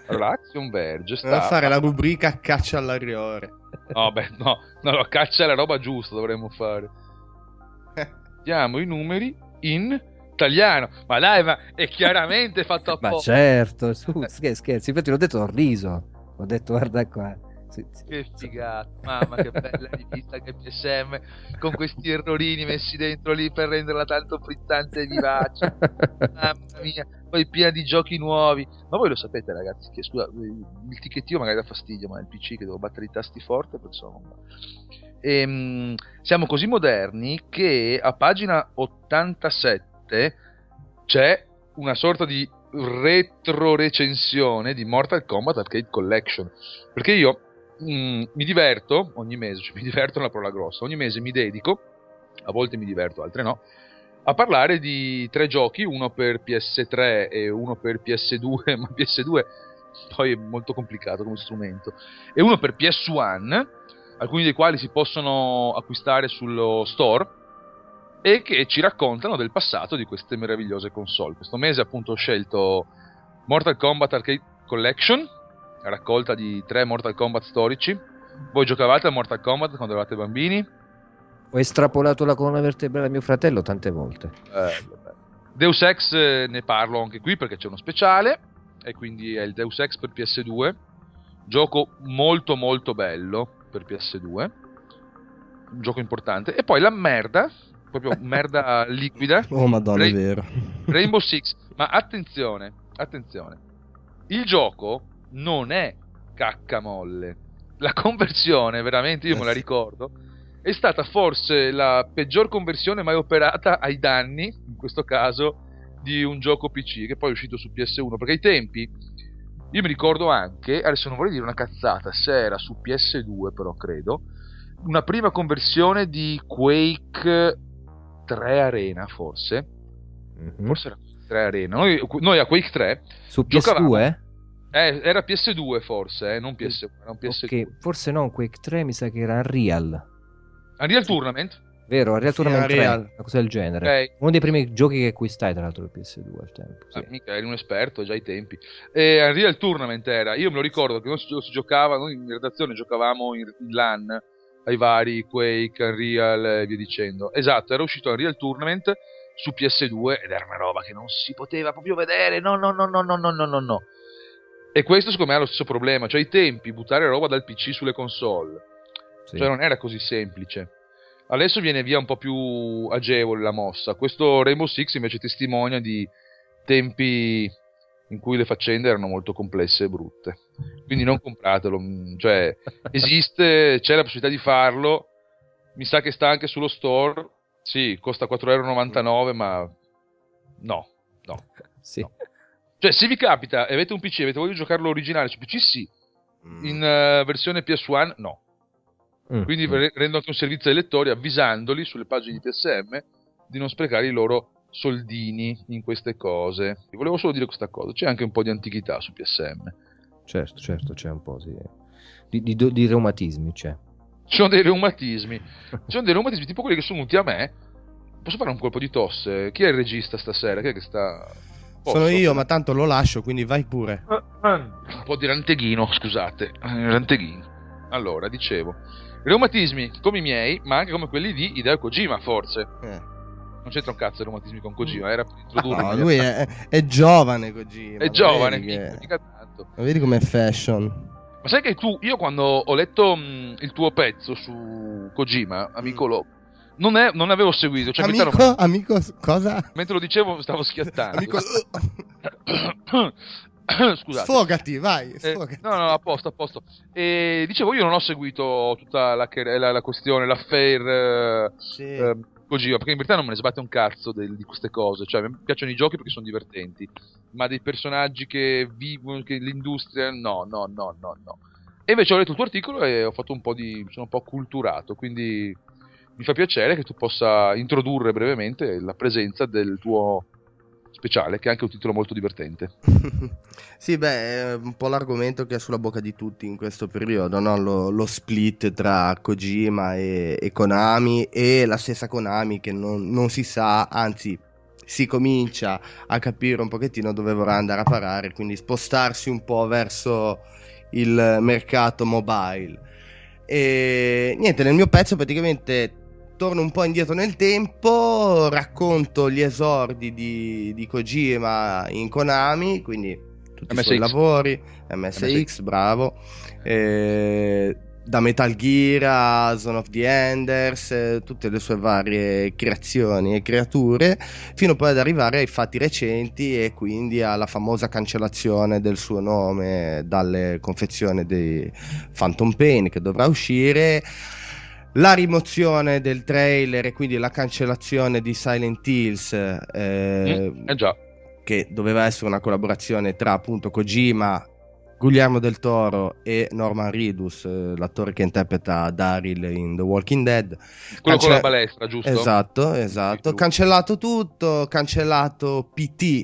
Action Verge sta... Devo fare la rubrica caccia all'ariore. No, beh, no, no, caccia alla roba giusta dovremmo fare. Diamo i numeri in italiano. Ma dai, ma è chiaramente fatto apposta. ma certo, su, scherzi, infatti l'ho detto, ho riso. Ho detto, guarda qua. Sì. Che figata, mamma che bella rivista che PSM con questi errorini messi dentro lì per renderla tanto frizzante e vivace. mamma mia, poi piena di giochi nuovi. Ma voi lo sapete ragazzi che scusa, il ticchettino magari dà fastidio, ma è il PC che devo battere i tasti forte, perciò e, ehm, siamo così moderni che a pagina 87 c'è una sorta di retro recensione di Mortal Kombat Arcade Collection perché io mm, mi diverto ogni mese, cioè mi diverto è una parola grossa, ogni mese mi dedico, a volte mi diverto, altre no, a parlare di tre giochi, uno per PS3 e uno per PS2, ma PS2 poi è molto complicato come strumento, e uno per PS1, alcuni dei quali si possono acquistare sullo store e che ci raccontano del passato di queste meravigliose console. Questo mese appunto ho scelto Mortal Kombat Arcade Collection, raccolta di tre Mortal Kombat storici. Voi giocavate a Mortal Kombat quando eravate bambini? Ho estrapolato la colonna vertebrale a mio fratello tante volte. Eh, Deus Ex eh, ne parlo anche qui perché c'è uno speciale e quindi è il Deus Ex per PS2. Gioco molto molto bello per PS2. Un gioco importante. E poi la merda, proprio merda liquida. Oh madonna, Ray- è vero. Rainbow Six. Ma attenzione, attenzione. Il gioco non è cacca molle. La conversione, veramente, io me la eh ricordo, è stata forse la peggior conversione mai operata ai danni, in questo caso, di un gioco PC che poi è uscito su PS1. Perché ai tempi, io mi ricordo anche, adesso non vorrei dire una cazzata, se era su PS2 però credo, una prima conversione di Quake 3 Arena forse. Mm-hmm. Forse era Quake 3 Arena. Noi, noi a Quake 3 su PS2? Eh, era PS2 forse, eh, non PS1, era un PS2. Ok, forse non Quake 3, mi sa che era Unreal. Unreal Tournament? Vero, Unreal Tournament sì, 3, una cosa del genere. Okay. Uno dei primi giochi che acquistai, tra l'altro, il PS2 al tempo. Sì. Ah, mica, eri un esperto già ai tempi. E Unreal Tournament era, io me lo ricordo che non si, si giocava, noi in redazione giocavamo in, in LAN ai vari Quake, Unreal e via dicendo. Esatto, era uscito Unreal Tournament su PS2 ed era una roba che non si poteva proprio vedere. No, no, no, no, no, no, no, no. E questo secondo me è lo stesso problema, cioè i tempi, buttare roba dal PC sulle console. Sì. Cioè non era così semplice. Adesso viene via un po' più agevole la mossa. Questo Rainbow Six invece testimonia di tempi in cui le faccende erano molto complesse e brutte. Quindi non compratelo, mm, cioè esiste, c'è la possibilità di farlo. Mi sa che sta anche sullo store. Sì, costa 4,99€, ma no, no. Sì. No. Cioè, se vi capita e avete un PC e avete voglia di giocarlo originale su PC, sì. Mm. In uh, versione PS1, no. Mm. Quindi mm. rendo anche un servizio ai lettori avvisandoli sulle pagine di PSM di non sprecare i loro soldini in queste cose. E volevo solo dire questa cosa, c'è anche un po' di antichità su PSM. Certo, certo, c'è un po' sì. di, di, di reumatismi, c'è. Ci sono dei reumatismi, ci sono dei reumatismi tipo quelli che sono venuti a me. Posso fare un colpo di tosse? Chi è il regista stasera? Chi è che sta... Posso? Sono io, ma tanto lo lascio, quindi vai pure. Un po' di ranteghino, scusate. Ranteghino. Allora, dicevo, reumatismi come i miei, ma anche come quelli di Hideo Kojima, forse. Eh. Non c'entra un cazzo i reumatismi con Kojima, era per introdurre. No, lui è, è, giovane Kojima. È giovane, che... mica tanto. Ma vedi com'è fashion. Ma sai che tu, io quando ho letto mh, il tuo pezzo su Kojima, amico mm. Lo, non, è, non avevo seguito. Cioè, amico, ero... amico, cosa? Mentre lo dicevo stavo schiattando. amico... Scusate. Sfogati, vai. Eh, sfogati. Eh, no, no, a posto, a posto. E dicevo, io non ho seguito tutta la, la, la questione, l'affair sì. eh, perché in verità non me ne sbatte un cazzo de, di queste cose. Cioè, mi piacciono i giochi perché sono divertenti, ma dei personaggi che vivono, che l'industria, no, no, no, no, no. E invece ho letto il tuo articolo e ho fatto un po' di. sono un po' acculturato, quindi mi fa piacere che tu possa introdurre brevemente la presenza del tuo speciale, che è anche un titolo molto divertente. sì, beh, è un po' l'argomento che è sulla bocca di tutti in questo periodo, no? lo, lo, split tra Kojima e, e, Konami e la stessa Konami che non, non si sa, anzi si comincia a capire un pochettino dove vorrà andare a parare, quindi spostarsi un po' verso il mercato mobile. E niente, nel mio pezzo praticamente torno un po' indietro nel tempo, racconto gli esordi di, di Kojima in Konami, quindi tutti MSX. i suoi lavori, MSX, MSX. bravo, eh, da Metal Gear a Zone of the Enders, eh, tutte le sue varie creazioni e creature, fino poi ad arrivare ai fatti recenti e quindi alla famosa cancellazione del suo nome dalle confezioni di Phantom Pain che dovrà uscire la rimozione del trailer e quindi la cancellazione di Silent Hills eh, mm, eh già. che doveva essere una collaborazione tra appunto Kojima Guglielmo del Toro e Norman Reedus, eh, l'attore che interpreta Daryl in The Walking Dead. Quello Cance- con la balestra, giusto? Esatto, esatto. Cancellato tutto, cancellato PT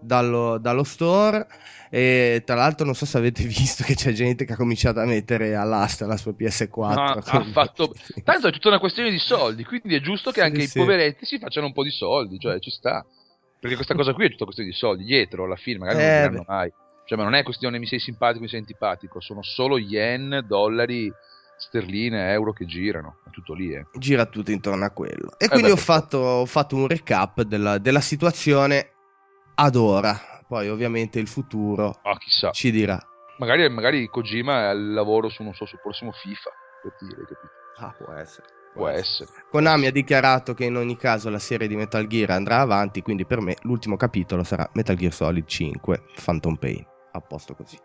dallo, dallo store e tra l'altro non so se avete visto che c'è gente che ha cominciato a mettere all'asta la sua PS4. No, ha fatto... Tanto è tutta una questione di soldi, quindi è giusto che anche sì, i poveretti si facciano un po' di soldi, cioè ci sta. Perché questa cosa qui è tutta questione di soldi, dietro alla firma, magari eh, non lo mai. Cioè, ma non è questione mi sei simpatico, mi sei antipatico, sono solo yen, dollari, sterline, euro che girano, è tutto lì. Eh. Gira tutto intorno a quello. E eh quindi beh, ho, fatto, ho, fatto, un recap della, della, situazione ad ora. Poi ovviamente il futuro ah, ci dirà. Magari, magari Kojima è al lavoro su, non so, sul prossimo FIFA, per dire, capito? Ah, può essere. Può essere. Konami ha dichiarato che in ogni caso la serie di Metal Gear andrà avanti, quindi per me l'ultimo capitolo sarà Metal Gear Solid 5 Phantom Pain. A posto così.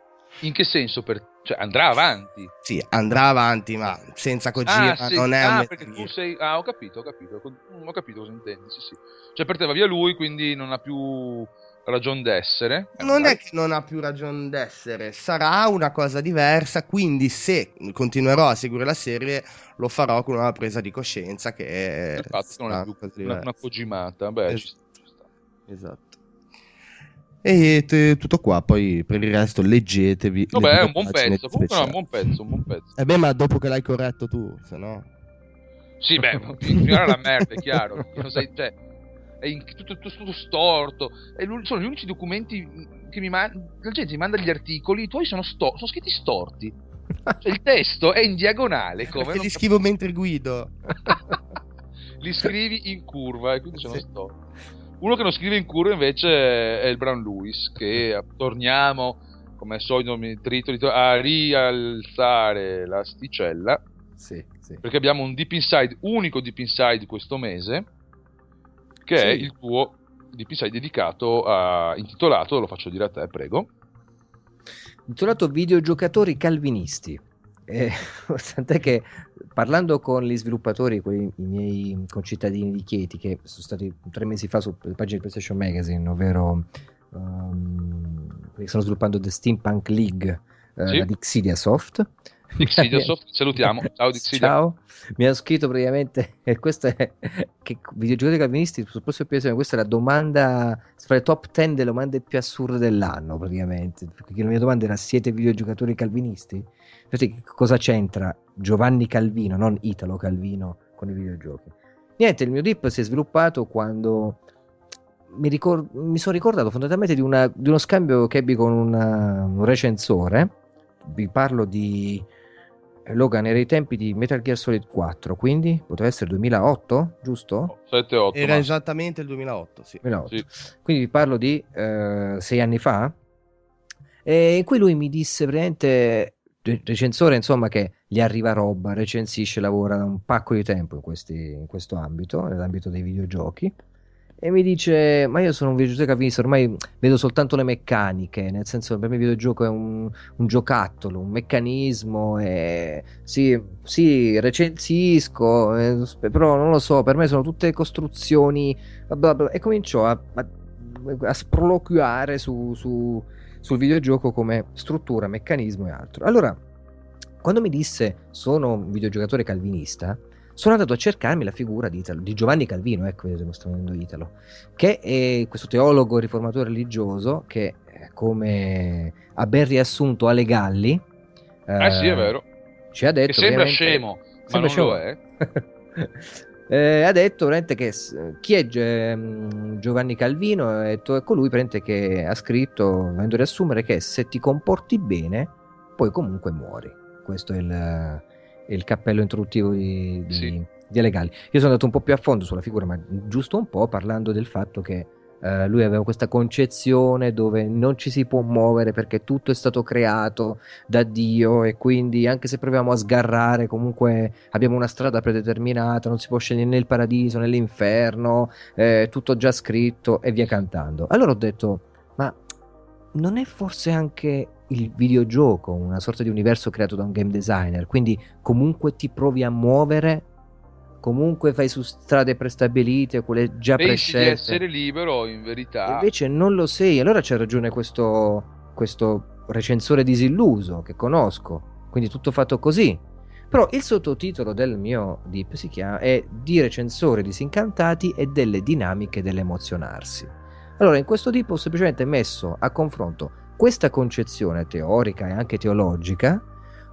In che senso? Per... Cioè, andrà avanti? Sì, andrà avanti, ma senza Kojima ah, sì. non è ah, un perché tu sei... Ah, ho capito, ho capito. Ho capito cosa intendi, sì, sì. Cioè, per te va via lui, quindi non ha più ragione d'essere. Non è che non ha più ragione d'essere, sarà una cosa diversa, quindi se continuerò a seguire la serie lo farò con una presa di coscienza che. Infatti non è più una, una Kojimata, beh, es- ci sta. Esatto. E t- tutto qua, poi per il resto leggetevi. Vabbè, è un buon pezzo. Comunque no, un buon pezzo, un buon pezzo. Eh beh, ma dopo che l'hai corretto tu, se no... Sì, beh, finora la merda, è chiaro. Sai, cioè, è in, tutto, tutto, tutto, storto. sono gli unici documenti che mi manda. La gente mi manda gli articoli, i tuoi sono, sto, sono scritti storti. Cioè, il testo è in diagonale. Come Perché li scrivo mentre guido. li scrivi in curva e quindi sono sì. storti. Uno che non scrive in curva invece è il Brown Lewis, che torniamo, come al solito mi trito, a rialzare l'asticella. Sì, sì. Perché abbiamo un Deep Inside, unico Deep Inside questo mese, che sì. è il tuo Inside dedicato a, intitolato, lo faccio dire a te, prego. Intitolato Videogiocatori calvinisti. Eh, tant'è che parlando con gli sviluppatori, quei, i miei concittadini di Chieti, che sono stati tre mesi fa su pagina di PlayStation Magazine, ovvero um, stanno sviluppando The Steampunk League uh, sì. di Xidia Soft. Soft, salutiamo. Ciao Dixidia. Ciao. Mi ha scritto praticamente, e questo è che videogiochi calvinisti sul prossimo PSM, questa è la domanda fra le top 10 delle domande più assurde dell'anno praticamente, perché la mia domanda era siete videogiocatori calvinisti? Infatti, cosa c'entra Giovanni Calvino, non Italo Calvino, con i videogiochi? Niente, il mio dip si è sviluppato quando mi, ricor- mi sono ricordato fondamentalmente di, una, di, uno scambio che ebbi con una, un recensore. Vi parlo di Logan era i tempi di Metal Gear Solid 4, quindi poteva essere 2008, giusto? 7-8. Era ma... esattamente il 2008, sì. 2008. sì. Quindi vi parlo di eh, sei anni fa. E in cui lui mi disse praticamente recensore insomma che gli arriva roba, recensisce, lavora da un pacco di tempo in, questi, in questo ambito, nell'ambito dei videogiochi e mi dice ma io sono un videogioco avviso ormai vedo soltanto le meccaniche nel senso per me il videogioco è un, un giocattolo un meccanismo e sì, sì recensisco eh, però non lo so per me sono tutte costruzioni bla bla, e cominciò a, a, a sproloquiare su, su, sul videogioco come struttura meccanismo e altro. Allora quando mi disse sono un videogiocatore calvinista sono andato a cercarmi la figura di, Italo, di Giovanni Calvino, ecco come sto venendo Italo, che è questo teologo riformatore religioso che, eh, come ha ben riassunto Ale Galli, eh, eh sì, è vero. Ci ha detto. Che sembra scemo, ma non scemo. lo è. eh, ha detto veramente che chi è ehm, Giovanni Calvino è colui che ha scritto, venendo a riassumere, che se ti comporti bene, poi comunque muori. Questo è il il cappello introduttivo di, di, sì. di Io sono andato un po' più a fondo sulla figura, ma giusto un po' parlando del fatto che Uh, lui aveva questa concezione dove non ci si può muovere perché tutto è stato creato da Dio e quindi anche se proviamo a sgarrare comunque abbiamo una strada predeterminata, non si può scegliere né il paradiso né l'inferno, è tutto già scritto e via cantando. Allora ho detto, ma non è forse anche il videogioco, una sorta di universo creato da un game designer, quindi comunque ti provi a muovere, comunque fai su strade prestabilite, quelle già Pensi prescelte. di essere libero in verità. Invece non lo sei, allora c'è ragione questo, questo recensore disilluso che conosco, quindi tutto fatto così. Però il sottotitolo del mio dip si chiama è Di recensori disincantati e delle dinamiche dell'emozionarsi. Allora, in questo dip ho semplicemente messo a confronto questa concezione teorica e anche teologica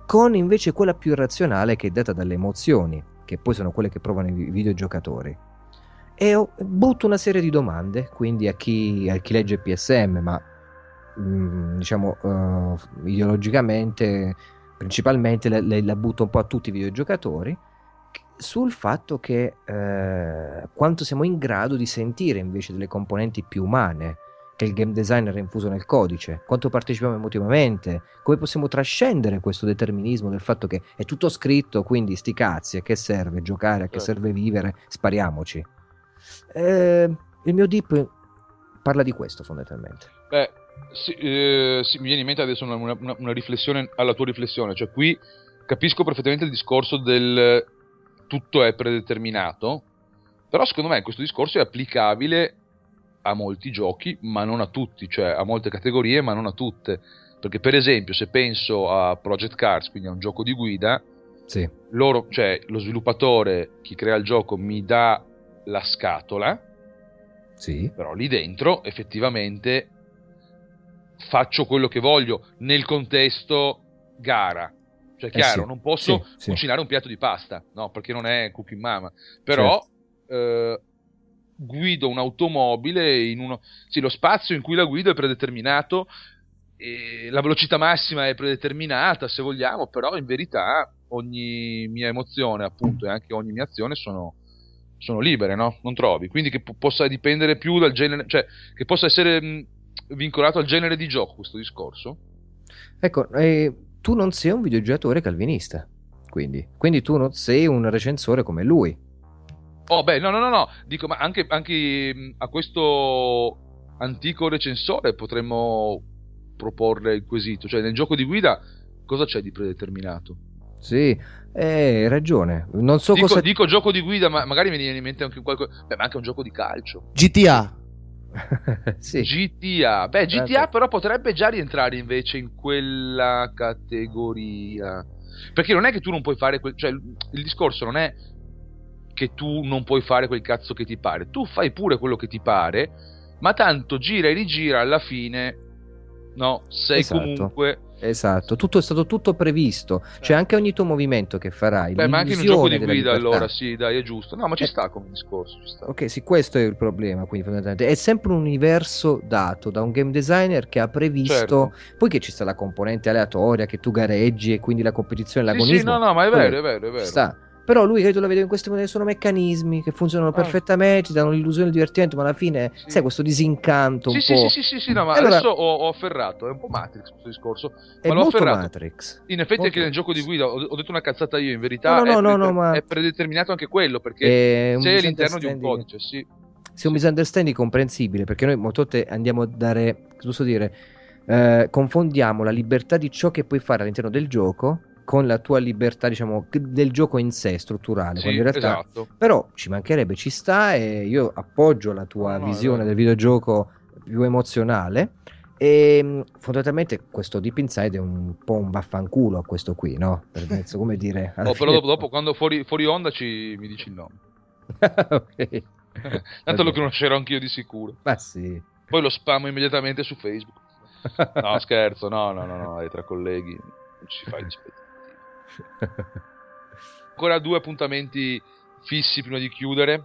con invece quella più razionale che è data dalle emozioni, che poi sono quelle che provano i videogiocatori. E butto una serie di domande, quindi a chi, a chi legge PSM, ma mh, diciamo, uh, ideologicamente, principalmente la, la butto un po' a tutti i videogiocatori, sul fatto che eh, quanto siamo in grado di sentire invece delle componenti più umane che il game designer è infuso nel codice, quanto partecipiamo emotivamente, come possiamo trascendere questo determinismo del fatto che è tutto scritto, quindi sti cazzi, a che serve giocare, a che certo. serve vivere, spariamoci. Eh, il mio deep parla di questo fondamentalmente. Beh, sì, eh, sì, mi viene in mente adesso una, una, una riflessione alla tua riflessione, cioè qui capisco perfettamente il discorso del tutto è predeterminato, però secondo me questo discorso è applicabile a molti giochi, ma non a tutti, cioè a molte categorie, ma non a tutte. Perché, per esempio, se penso a Project Cars, quindi a un gioco di guida, sì. loro, cioè, lo sviluppatore, chi crea il gioco, mi dà la scatola, sì. però lì dentro effettivamente faccio quello che voglio nel contesto gara. Cioè, chiaro, eh sì, non posso sì, cucinare un piatto di pasta, no, perché non è cooking mama. Però certo. eh, guido un'automobile in uno... Sì, lo spazio in cui la guido è predeterminato, la velocità massima è predeterminata, se vogliamo, però in verità ogni mia emozione, appunto, e anche ogni mia azione sono, sono libere, no? Non trovi? Quindi che p- possa dipendere più dal genere, cioè che possa essere mh, vincolato al genere di gioco questo discorso? Ecco, eh, tu non sei un videogiocatore calvinista, quindi. quindi tu non sei un recensore come lui Oh, beh, no, no, no, no. Dico, ma anche, anche a questo antico recensore potremmo proporre il quesito. Cioè, nel gioco di guida cosa c'è di predeterminato? Sì, eh, hai ragione. Non so dico, cosa. Dico gioco di guida, ma magari mi viene in mente anche qualcosa. Beh, ma anche un gioco di calcio. GTA. sì. GTA. Beh, GTA certo. però potrebbe già rientrare invece in quella categoria. Perché non è che tu non puoi fare. Que- cioè, il discorso non è che tu non puoi fare quel cazzo che ti pare. Tu fai pure quello che ti pare, ma tanto gira e rigira alla fine, no, sei esatto. comunque... Esatto, tutto è stato tutto previsto, eh. cioè anche ogni tuo movimento che farai. Beh, ma anche in un gioco di guida allora, sì, dai, è giusto. No, ma ci eh. sta come discorso. Ok, sì, questo è il problema, quindi fondamentalmente è sempre un universo dato da un game designer che ha previsto, certo. poi che ci sta la componente aleatoria, che tu gareggi e quindi la competizione, l'agonismo. Sì, sì no, no, ma è vero, è vero, è vero. Sta però lui credo la vede in questo modo sono meccanismi che funzionano ah. perfettamente, danno l'illusione del divertimento, ma alla fine sì. sai questo disincanto un sì, po'. Sì, sì, sì, sì, no, ma allora... adesso ho, ho, afferrato, è un po' Matrix questo discorso. È ma l'ho afferrato. Matrix. In effetti molto anche nel gioco di guida ho, ho, detto una cazzata io, in verità no, no, è, no, no, ma... è predeterminato anche quello, perché sei all'interno di un codice, sì. Sì, un misunderstanding comprensibile, perché noi molte volte andiamo a dare, cosa posso dire, eh, confondiamo la libertà di ciò che puoi fare all'interno del gioco con la tua libertà, diciamo, del gioco in sé strutturale. Sì, realtà, esatto. Però ci mancherebbe, ci sta e io appoggio la tua no, visione no. del videogioco più emozionale. E mm, fondamentalmente questo Deep Inside è un po' un vaffanculo a questo qui, no? Per mezzo, come dire. Oh, però dopo, dopo, quando fuori, fuori onda ci, mi dici il nome. ok. Tanto lo conoscerò anch'io di sicuro. Ma sì. Poi lo spammo immediatamente su Facebook. No, scherzo, no, no, no, no, è tra colleghi non ci fai rispetto. Ancora due appuntamenti fissi prima di chiudere.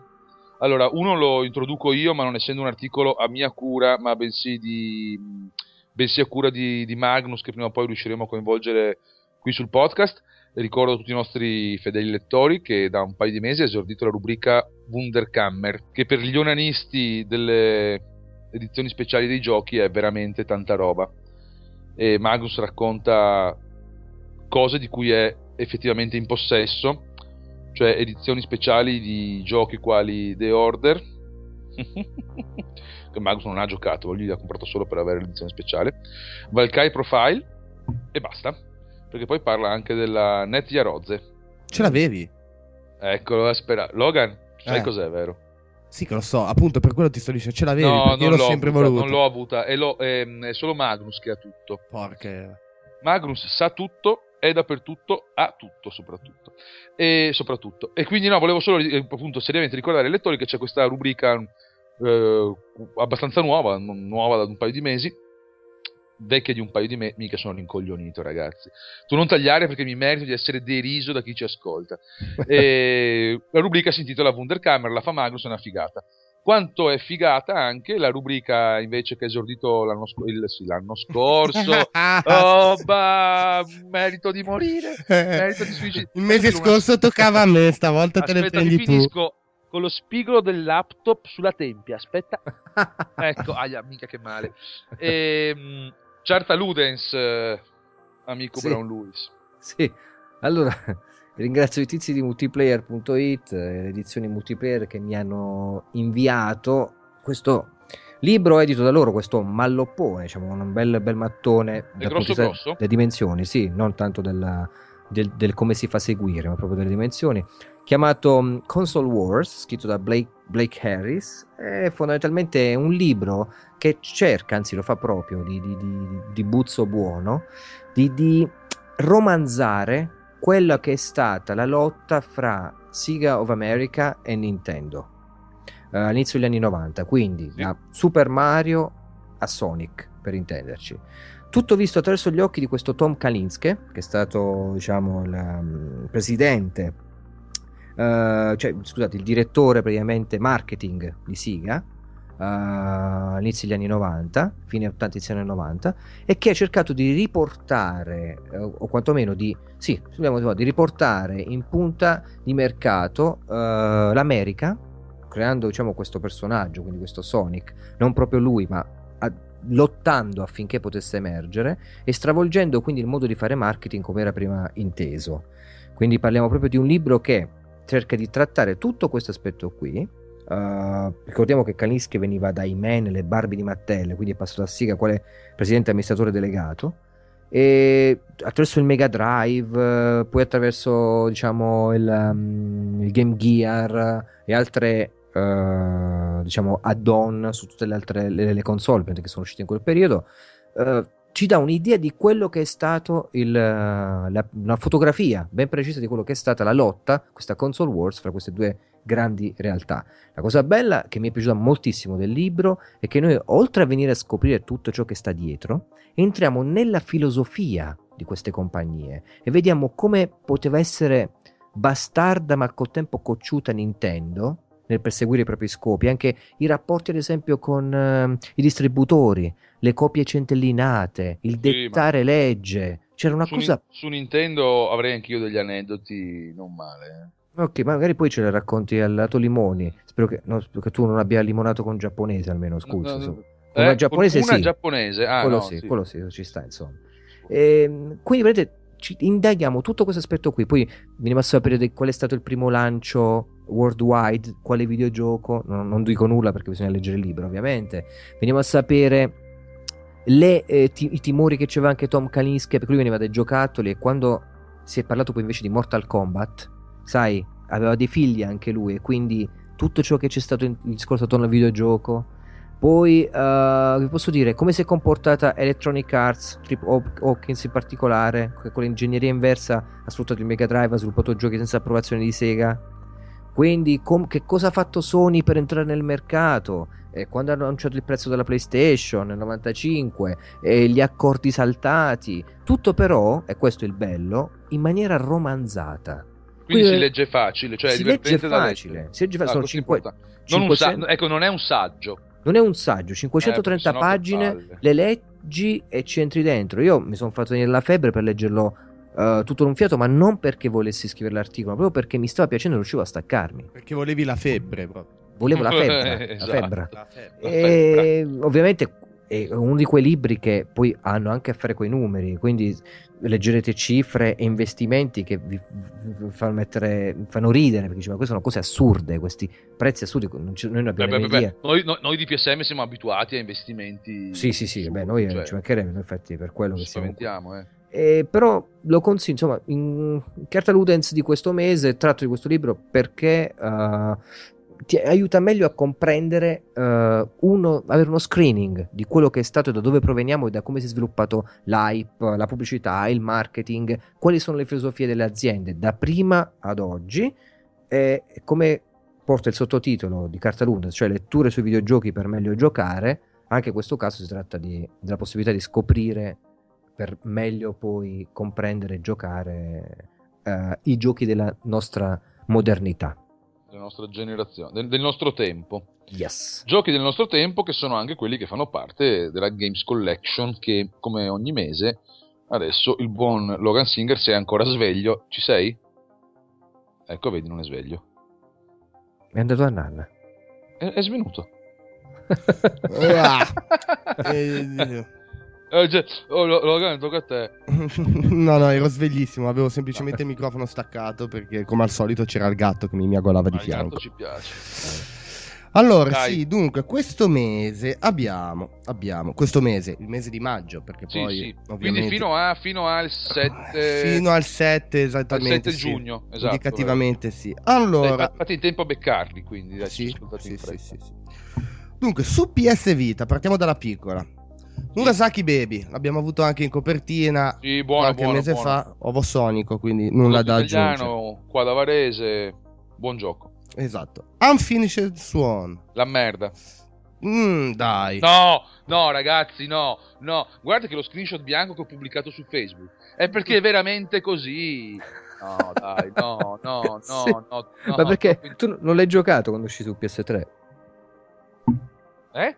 Allora, uno lo introduco io, ma non essendo un articolo a mia cura, ma bensì, di, bensì a cura di, di Magnus, che prima o poi riusciremo a coinvolgere qui sul podcast. Ricordo a tutti i nostri fedeli lettori che da un paio di mesi ha esordito la rubrica Wunderkammer, che per gli onanisti delle edizioni speciali dei giochi è veramente tanta roba. E Magnus racconta cose di cui è effettivamente in possesso, cioè edizioni speciali di giochi quali The Order, che Magus non ha giocato, lui l'ha comprato solo per avere l'edizione speciale, Valkai Profile e basta, perché poi parla anche della Netia Rozze. Ce l'avevi? Eccolo, aspetta. Logan, sai eh. cos'è, vero? Sì, che lo so, appunto per quello ti sto dicendo, ce l'avevi no, io l'ho, sempre avuta, voluto. Non l'ho avuta, è, lo, è, è, solo Magnus che ha tutto. Porca. Magnus sa tutto è dappertutto, ha tutto soprattutto. E, soprattutto. e quindi no, volevo solo eh, appunto seriamente ricordare ai lettori che c'è questa rubrica eh, abbastanza nuova, nuova da un paio di mesi, vecchia di un paio di mesi, mica sono rincoglionito ragazzi. Tu non tagliare perché mi merito di essere deriso da chi ci ascolta. e, la rubrica si intitola Wunderkammer, la fa Magnus, è una figata. Quanto è figata anche la rubrica invece che ha esordito l'anno, sc- il, sì, l'anno scorso. oh, bah, merito di morire, merito di suicidio. Il mese scorso toccava a me, stavolta Aspetta, te le prendi tu. finisco con lo spigolo del laptop sulla tempia. Aspetta, ecco, aia, mica che male. E, ehm, certa Ludens, eh, amico sì. Brown Lewis. Sì, allora Ringrazio i tizi di multiplayer.it, le edizioni multiplayer che mi hanno inviato questo libro edito da loro, questo malloppone, diciamo un bel, bel mattone. È grosso grosso? Le dimensioni, sì, non tanto della, del, del, come si fa seguire, ma proprio delle dimensioni. Chiamato mm, Console Wars, scritto da Blake, Blake Harris, è fondamentalmente un libro che cerca, anzi lo fa proprio, di, di, di, di buzzo buono, di, di romanzare quella che è stata la lotta fra Sega of America e Nintendo uh, all'inizio degli anni 90, quindi sì. da Super Mario a Sonic, per intenderci. Tutto visto attraverso gli occhi di questo Tom Kalinske, che è stato, diciamo, il um, presidente, uh, cioè, scusate, il direttore praticamente marketing di Sega, all'inizio degli anni 90, fine 80, inizio anni 90, e che ha cercato di riportare, uh, o quantomeno di, sì, di riportare in punta di mercato uh, l'America, creando diciamo, questo personaggio, quindi questo Sonic, non proprio lui, ma a, lottando affinché potesse emergere e stravolgendo quindi il modo di fare marketing come era prima inteso. Quindi parliamo proprio di un libro che cerca di trattare tutto questo aspetto qui, Uh, ricordiamo che Kalinsky veniva dai Men, le Barbie di Mattel, quindi è passato a Siga quale presidente amministratore delegato. E attraverso il Mega Drive, poi attraverso diciamo, il, um, il Game Gear e altre uh, diciamo, add-on su tutte le altre le, le console che sono uscite in quel periodo. Uh, ci dà un'idea di quello che è stato il, la, una fotografia ben precisa di quello che è stata la lotta, questa console wars fra queste due grandi realtà. La cosa bella che mi è piaciuta moltissimo del libro è che noi, oltre a venire a scoprire tutto ciò che sta dietro, entriamo nella filosofia di queste compagnie e vediamo come poteva essere bastarda ma col tempo cocciuta Nintendo nel perseguire i propri scopi, anche i rapporti ad esempio con uh, i distributori, le copie centellinate, il dettare sì, legge. C'era una su cosa... Ni- su Nintendo avrei anch'io degli aneddoti non male. Eh. Ok, magari poi ce le racconti al lato limoni. Spero che, no, spero che tu non abbia limonato con giapponese almeno, scusa. No, no, eh, giapponese una sì. giapponese, ah, quello, sì, sì. quello sì, ci sta insomma. E, ehm, quindi vedete, ci indaghiamo tutto questo aspetto qui. Poi veniamo a sapere qual è stato il primo lancio worldwide, quale videogioco. Non, non dico nulla perché bisogna leggere il libro, ovviamente. Veniamo a sapere le, eh, ti- i timori che c'era anche Tom Kalinske, perché lui veniva dai giocattoli e quando si è parlato poi invece di Mortal Kombat sai, aveva dei figli anche lui e quindi tutto ciò che c'è stato in, il discorso attorno al videogioco. Poi, uh, vi posso dire come si è comportata Electronic Arts, Trip Hawkins in particolare, con l'ingegneria inversa ha sfruttato il Mega Drive, ha sviluppato giochi senza approvazione di Sega. Quindi, com- che cosa ha fatto Sony per entrare nel mercato? Eh, quando hanno annunciato il prezzo della PlayStation nel 95, eh, gli accordi saltati, tutto però, e questo è il bello, in maniera romanzata quindi si legge facile, cioè si legge facile. Si legge facile. Ah, sono 5, non 500... sa- ecco, non è un saggio. Non è un saggio, 530 eh, pagine, le leggi e ci entri dentro. Io mi sono fatto venire la febbre per leggerlo uh, tutto d'un fiato, ma non perché volessi scrivere l'articolo, proprio perché mi stava piacendo e riuscivo a staccarmi. Perché volevi la febbre proprio. Volevo la febbre, esatto. la febbre. La febbre. E ovviamente è uno di quei libri che poi hanno anche a fare con i numeri, quindi leggerete cifre e investimenti che vi, fanno, mettere, fanno ridere perché diceva, queste sono cose assurde, questi prezzi assurdi, non ci, noi non abbiamo beh, beh, idea. Noi, noi, noi, di PSM siamo abituati a investimenti. Sì, sì, sì, beh, noi cioè, ci mancherebbe, infatti, per quello che siamo. Eh. Eh, però lo consiglio, insomma, in carta Ludens di questo mese tratto di questo libro perché uh, ti aiuta meglio a comprendere uh, uno, avere uno screening di quello che è stato e da dove proveniamo e da come si è sviluppato l'hype, la pubblicità, il marketing, quali sono le filosofie delle aziende da prima ad oggi e come porta il sottotitolo di Carta Luna, cioè letture sui videogiochi per meglio giocare, anche in questo caso si tratta di, della possibilità di scoprire per meglio poi comprendere e giocare uh, i giochi della nostra modernità. Della nostra generazione, del, del, nostro tempo. Yes. Giochi del nostro tempo che sono anche quelli che fanno parte della Games Collection che come ogni mese adesso il buon Logan Singer sei ancora sveglio. Ci sei? Ecco, vedi, non è sveglio. È andato a nanna. È, è svenuto. eh, eh, cioè, oh, Logan, tocca a te. no, no, ero sveglissimo. Avevo semplicemente il microfono staccato perché, come al solito, c'era il gatto che mi miagolava di Ma fianco. ci piace. Allora, Dai. sì, dunque, questo mese abbiamo, abbiamo, questo mese, il mese di maggio, perché Sì, poi, sì. ovviamente... Quindi fino, a, fino al 7... Fino al 7, al esattamente. 7 sì. giugno, esatto. Indicativamente sì. Dai, Allora, fa- fate in tempo a beccarli, quindi. Dai, sì, sì, sì, sì, sì. Dunque, su PS Vita, partiamo dalla piccola. Murasaki Baby, l'abbiamo avuto anche in copertina Sì, buono, qualche buono, mese buono. fa, ovo sonico, quindi nulla da aggiungere. italiano, qua da Varese, buon gioco. Esatto. Unfinished Swan. La merda. Mm, dai. No, no, ragazzi, no, no. Guarda che lo screenshot bianco che ho pubblicato su Facebook è perché è veramente così. No, dai, no, no, no, Sì. no, no. Ma perché tu non l'hai giocato quando uscì su PS3? Eh?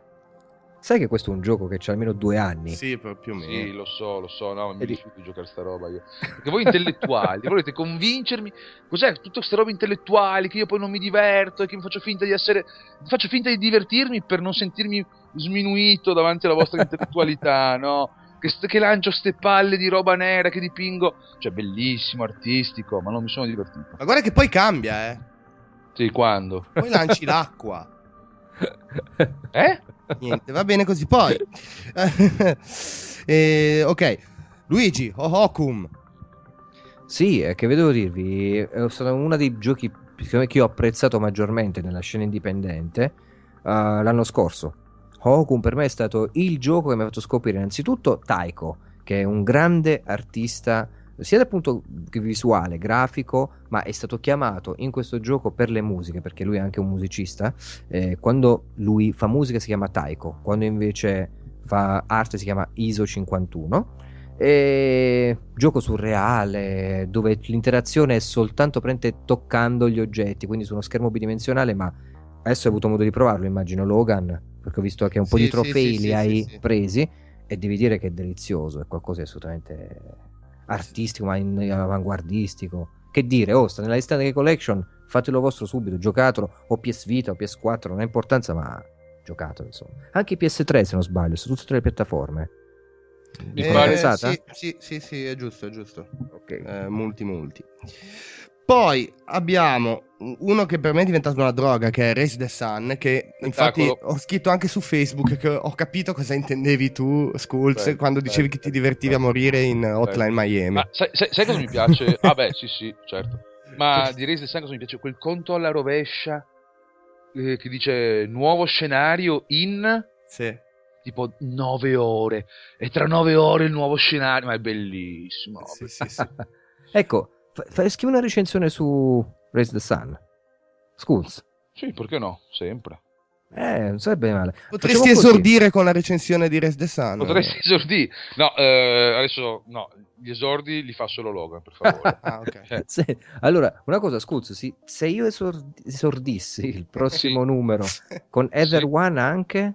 Sai che questo è un gioco che c'ha almeno due anni? Sì, più o meno. Sì, lo so, lo so, no, mi rifiuto di giocare sta roba io. Perché voi intellettuali volete convincermi, cos'è tutte queste robe intellettuali che io poi non mi diverto e che mi faccio finta di essere faccio finta di divertirmi per non sentirmi sminuito davanti alla vostra intellettualità, no? Che, st- che lancio ste palle di roba nera che dipingo, cioè bellissimo, artistico, ma non mi sono divertito. Ma guarda che poi cambia, eh. Sì, quando? Poi lanci l'acqua. Eh? Niente, va bene così. Poi, eh, ok, Luigi, Hohokum. Sì, è che vedevo dirvi, è stato uno dei giochi che io ho apprezzato maggiormente nella scena indipendente eh, l'anno scorso. Hokun per me è stato il gioco che mi ha fatto scoprire innanzitutto Taiko, che è un grande artista sia dal punto visuale, grafico, ma è stato chiamato in questo gioco per le musiche, perché lui è anche un musicista. Eh, quando lui fa musica si chiama Taiko, quando invece fa arte si chiama ISO 51. E gioco surreale dove l'interazione è soltanto toccando gli oggetti, quindi su uno schermo bidimensionale. Ma adesso hai avuto modo di provarlo, immagino, Logan, perché ho visto che un po' Sì, di trofei sì, li sì, hai presi. E devi dire che è delizioso, è qualcosa di assolutamente artistico, ma in- avanguardistico. Che dire, oh, sta nella lista delle collection, fatelo vostro subito, giocatelo, o PS Vita o PS4, non ha importanza, ma giocatelo, insomma. Anche PS3, se non sbaglio, su tutte le piattaforme. Mi pensata? sì, sì, sì, sì, è giusto, è giusto. Ok. Eh, multi, multi. Poi abbiamo uno che per me è diventato una droga, che è Race the Sun, che infatti ho scritto anche su Facebook che ho capito cosa intendevi tu, Skulls, Bello, quando dicevi bello, che ti divertivi a bello. morire in Hotline Miami. Ma sai, sai- sai cosa mi piace? Ah beh, sì, sì, certo. Ma di Race sai cosa mi piace? Quel conto alla rovescia eh, che dice nuovo scenario in Sì. tipo nove ore. E tra nove ore il nuovo scenario. Ma è bellissimo. Sì, sì, sì. Ecco, fa- fa- scrivi una recensione su Raise the Sun. Schools. Sì, perché no? Sempre. Eh, non sarebbe male. Potresti esordire con la recensione di Race the Sun. Potresti esordire. No, eh, adesso no, gli esordi li fa solo Logan, per favore. Ah, ok. Eh, Se- allora, una cosa, Schools, sì, se io esord- esordissi il prossimo Sì. numero con Ether Sì. One anche,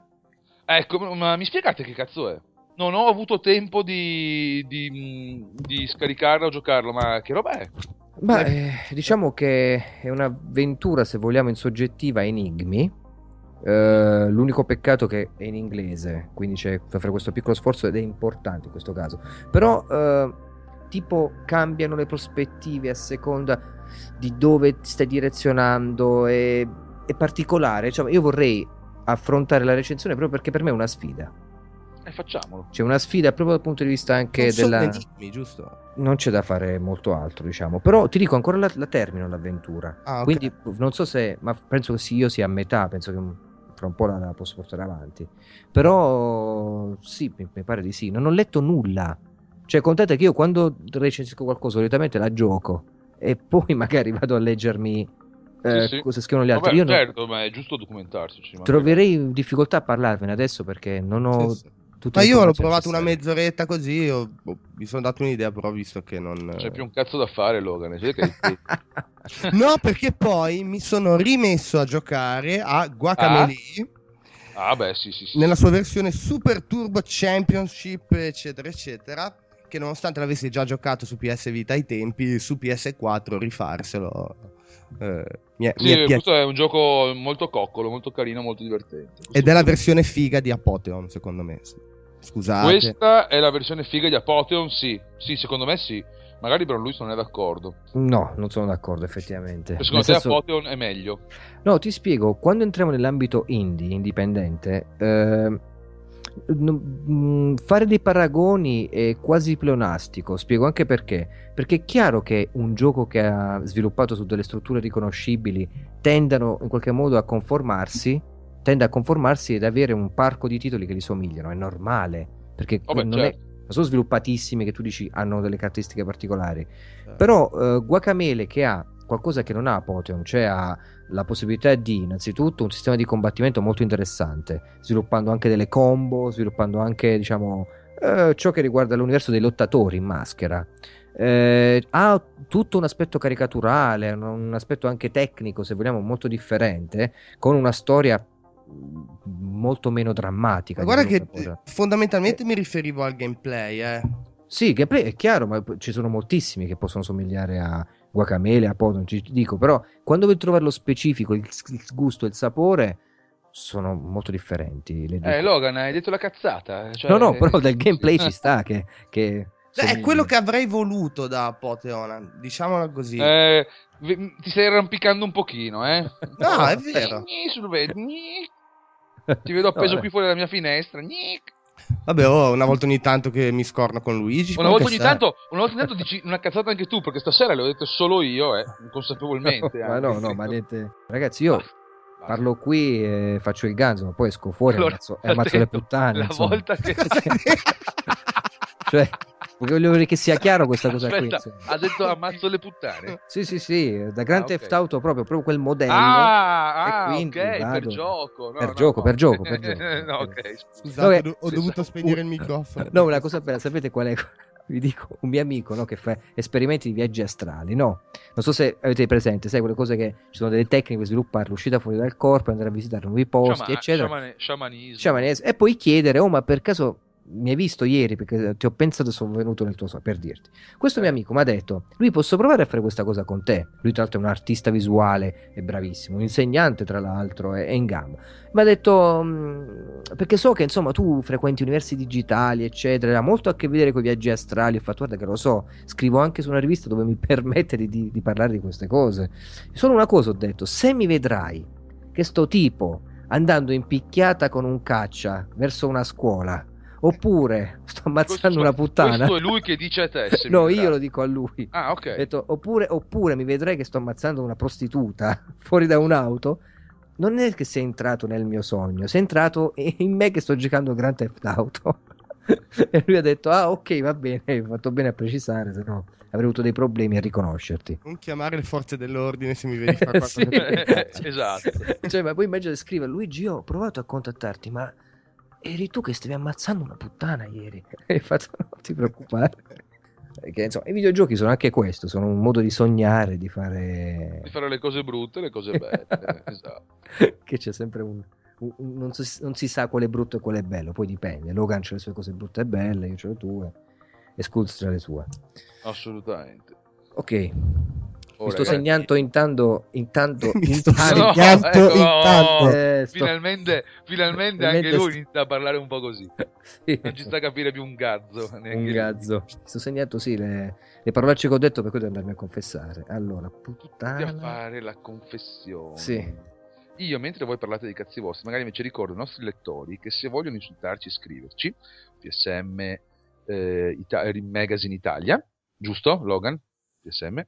Ecco, ma mi spiegate che cazzo è? Non ho avuto tempo di, di, di scaricarlo o giocarlo, ma che roba è? Beh, eh, diciamo che è un'avventura, se vogliamo, in soggettiva enigmi. Eh, l'unico peccato che è in inglese, quindi c'è da fare questo piccolo sforzo ed è importante in questo caso. Però, eh, tipo, cambiano le prospettive a seconda di dove ti stai direzionando. È, è particolare. Cioè, io vorrei affrontare la recensione proprio perché per me è una sfida. E facciamolo. C'è una sfida proprio dal punto di vista anche Non della giusto? non c'è da fare molto altro, diciamo. Però ti dico ancora la, la termino l'avventura. Ah, ok. Quindi non so se, ma penso che sì, io sia a metà, penso che fra un po' la, la posso portare avanti. Però sì, mi, mi pare di sì. Non ho letto nulla. Cioè, contate che io quando recensisco qualcosa solitamente la gioco e poi magari vado a leggermi eh, Sì, sì. cosa scrivono gli altri. Vabbè, io non- certo, ma è giusto documentarsi. troverei difficoltà a parlarvene adesso perché non ho Sì, sì. Ma io l'ho provato una mezz'oretta così, ho, ho, mi sono dato un'idea, però ho visto che non... C'è più un cazzo da fare, Logan. no, perché poi mi sono rimesso a giocare a Guacamele. Ah, ah beh, sì, sì, sì. Nella sua versione Super Turbo Championship, eccetera, eccetera. Che nonostante l'avessi già giocato su PS Vita ai tempi, su PS4 rifarselo eh, mi è, sì, mi è questo è un gioco molto coccolo, molto carino, molto divertente. Ed è la versione figa di Apotheon, secondo me. Scusate. Questa è la versione figa di Apotheon, sì. Sì, secondo me sì. Magari però lui non è d'accordo. No, non sono d'accordo effettivamente. Perché secondo Nel te senso... Apotheon è meglio. No, ti spiego, quando entriamo nell'ambito indie, indipendente, eh, fare dei paragoni è quasi pleonastico, spiego anche perché. Perché è chiaro che un gioco che ha sviluppato su delle strutture riconoscibili tendano in qualche modo a conformarsi, tende a conformarsi ed avere un parco di titoli che gli somigliano, è normale, perché oh beh, non, certo. è, sono sviluppatissimi che tu dici hanno delle caratteristiche particolari. Certo. Però uh, Guacamele che ha qualcosa che non ha Apotheon, cioè ha la possibilità di innanzitutto un sistema di combattimento molto interessante, sviluppando anche delle combo, sviluppando anche diciamo eh, ciò che riguarda l'universo dei lottatori in maschera. Eh, ha tutto un aspetto caricaturale, un aspetto anche tecnico, se vogliamo, molto differente, con una storia molto meno drammatica. Ma guarda che fondamentalmente eh. mi riferivo al gameplay, eh. Sì, gameplay è chiaro, ma ci sono moltissimi che possono somigliare a, guacamele, a po' non ci dico, però quando vuoi trovare lo specifico, il, il gusto e il sapore sono molto differenti. eh, Logan, hai detto la cazzata. Cioè... No, no, però del gameplay ci sta che... che è quello che avrei voluto da Poteona, diciamola così. Eh, ti stai arrampicando un pochino, eh? No, è vero. Ti vedo appeso no, qui fuori dalla mia finestra. Vabbè, oh, una volta ogni tanto che mi scorno con Luigi. Una volta, ogni tanto, una volta ogni tanto dici una cazzata anche tu, perché stasera le ho dette solo io, eh, inconsapevolmente. ma no, no, ma niente. Ragazzi, io ah, parlo qui e faccio il ganzo, ma poi esco fuori allora, e ammazzo, ammazzo le puttane. La insomma. volta che... cioè, voglio che sia chiaro questa cosa Aspetta, qui. Ha detto ammazzo le puttane. Sì, sì, sì, da Grand ah, Theft okay. Auto proprio, proprio quel modello. Ah, ah quindi, ok, vado. per gioco. No, per, no, gioco no. per gioco, per gioco, no, ok. Scusate, ho, ho dovuto spegnere il microfono. No, una cosa bella, sapete qual è? vi dico, un mio amico no, che fa esperimenti di viaggi astrali, no? Non so se avete presente, sai quelle cose che ci sono delle tecniche per sviluppare l'uscita fuori dal corpo, andare a visitare nuovi posti, Sciama, eccetera. Sciamane, sciamanismo. Sciamanesimo. E poi chiedere, oh ma per caso mi hai visto ieri perché ti ho pensato e sono venuto nel tuo sogno per dirti. Questo mio amico mi ha detto: Lui posso provare a fare questa cosa con te. Lui, tra l'altro, è un artista visuale, è bravissimo, un insegnante, tra l'altro, è, è in gamba. Mi ha detto: mm, Perché so che insomma tu frequenti universi digitali, eccetera, ha molto a che vedere con i viaggi astrali. Ho fatto, guarda che lo so, scrivo anche su una rivista dove mi permette di, di, di parlare di queste cose. Solo una cosa ho detto: Se mi vedrai che sto tipo andando in picchiata con un caccia verso una scuola Oppure sto ammazzando questo, una puttana. Questo è lui che dice a te. no, io lo dico a lui. Ah, ok. Detto, oppure, oppure mi vedrai che sto ammazzando una prostituta fuori da un'auto. Non è che sei entrato nel mio sogno, sei entrato in me che sto giocando Grand Theft Auto. e lui ha detto: Ah, ok, va bene, hai fatto bene a precisare, se no avrei avuto dei problemi a riconoscerti. Non chiamare le forze dell'ordine se mi vedi fare qualcosa. sì, esatto. Cioè, ma poi immagina scrive Luigi, ho provato a contattarti, ma eri tu che stavi ammazzando una puttana ieri. E fatto, non ti preoccupare. Perché insomma, i videogiochi sono anche questo, sono un modo di sognare, di fare... Di fare le cose brutte e le cose belle. esatto. Che c'è sempre un... un, un non, si, non, si, sa quale è brutto e quale è bello, poi dipende. Logan ha le sue cose brutte e belle, io ho le tue, e Skulls le sue. Assolutamente. Ok, mi sto segnando intanto, intanto, mi sto segnando ecco, intanto. Eh, sto... Finalmente, finalmente, anche lui inizia a parlare un po' così. sì. Non ci sta a capire più un gazzo. Un gazzo. Mi sto segnando, sì, le, le parolacce che ho detto per cui devo andarmi a confessare. Allora, puttana. a fare la confessione. Sì. Io, mentre voi parlate di cazzi vostri, magari invece ricordo ai nostri lettori che se vogliono insultarci, scriverci. PSM eh, Ita- Magazine Italia, giusto, Logan? PSM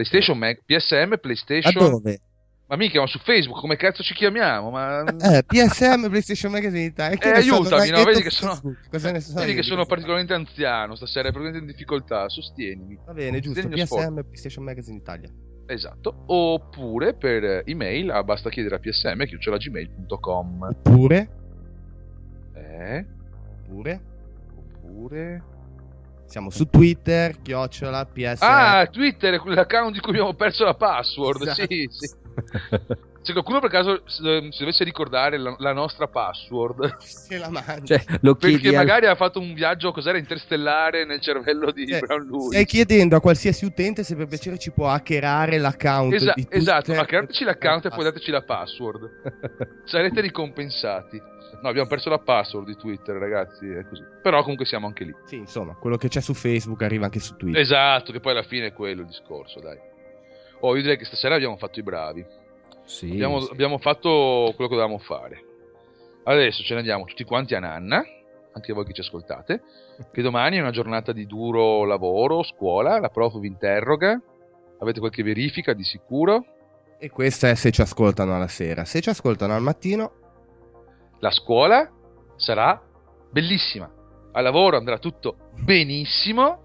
PlayStation Mag, PSM, PlayStation. Ma dove? Ma mica, ma su Facebook, come cazzo ci chiamiamo? Ma... Eh, PSM, PlayStation Magazine Italia. Eh, aiutami, no? Vedi che sono, vedi che sono particolarmente anziano stasera, particolarmente in difficoltà, sostienimi. Va bene, giusto, PSM, sport. PlayStation Magazine Italia. Esatto, oppure per email, ah, basta chiedere a psm, chiocciolagmail.com. Oppure? Eh? Oppure? Oppure... Siamo su Twitter, chiocciola, PS. Ah, Twitter è l'account di cui abbiamo perso la password. Esatto. Sì, sì. Se qualcuno per caso si dovesse ricordare la, la nostra password, se la mangia. Cioè, perché magari al... ha fatto un viaggio cos'era interstellare nel cervello di eh, Brown Lewis. Stai chiedendo a qualsiasi utente se per piacere ci può hackerare l'account. Esa- esatto, hackerateci l'account e poi dateci la password. Sarete ricompensati. No, abbiamo perso la password di Twitter, ragazzi, è così. Però comunque siamo anche lì. Sì, insomma, quello che c'è su Facebook arriva anche su Twitter. Esatto, che poi alla fine è quello il discorso, dai. Oh, io direi che stasera abbiamo fatto i bravi. Sì, abbiamo, sì. abbiamo fatto quello che dovevamo fare. Adesso ce ne andiamo tutti quanti a Nanna, anche voi che ci ascoltate, che domani è una giornata di duro lavoro, scuola, la prof vi interroga, avete qualche verifica di sicuro. E questa è se ci ascoltano alla sera. Se ci ascoltano al mattino... La scuola sarà bellissima. Al lavoro andrà tutto benissimo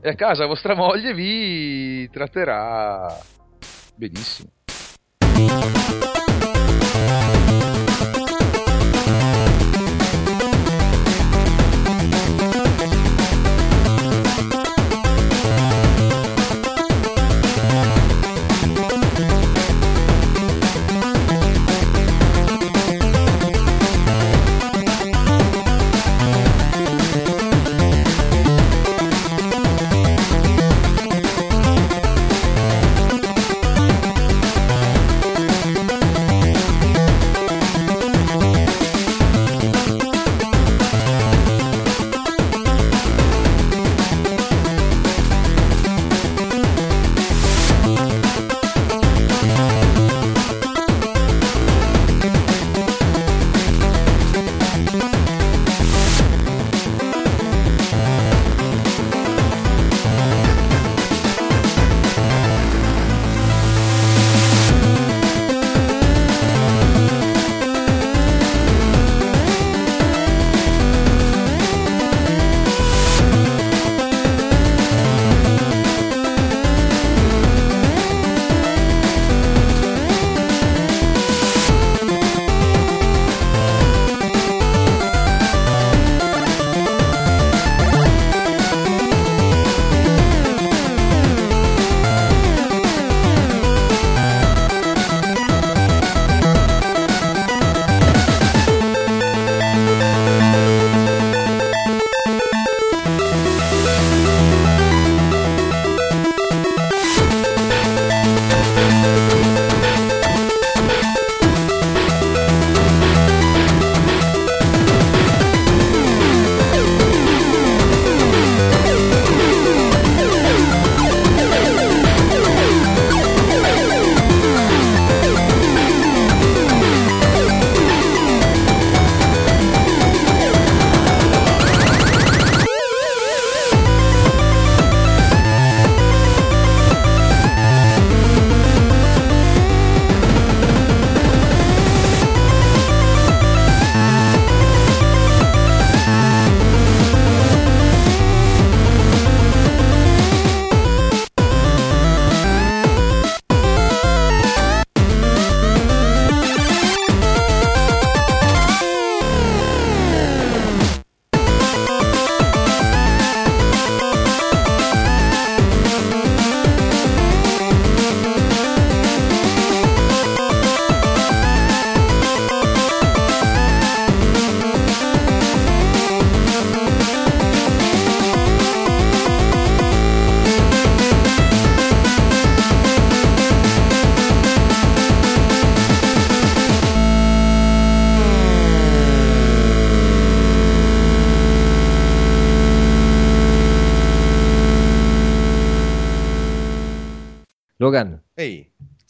e a casa vostra moglie vi tratterà benissimo.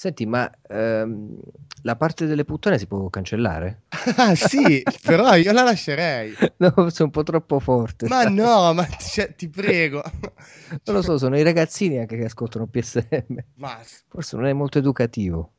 Senti, ma ehm, la parte delle puttane si può cancellare? Ah, sì, però io la lascerei. No, sono un po' troppo forte. Ma sai. no, ma cioè, ti prego. Non lo so, sono i ragazzini anche che ascoltano PSM. Ma... Forse non è molto educativo.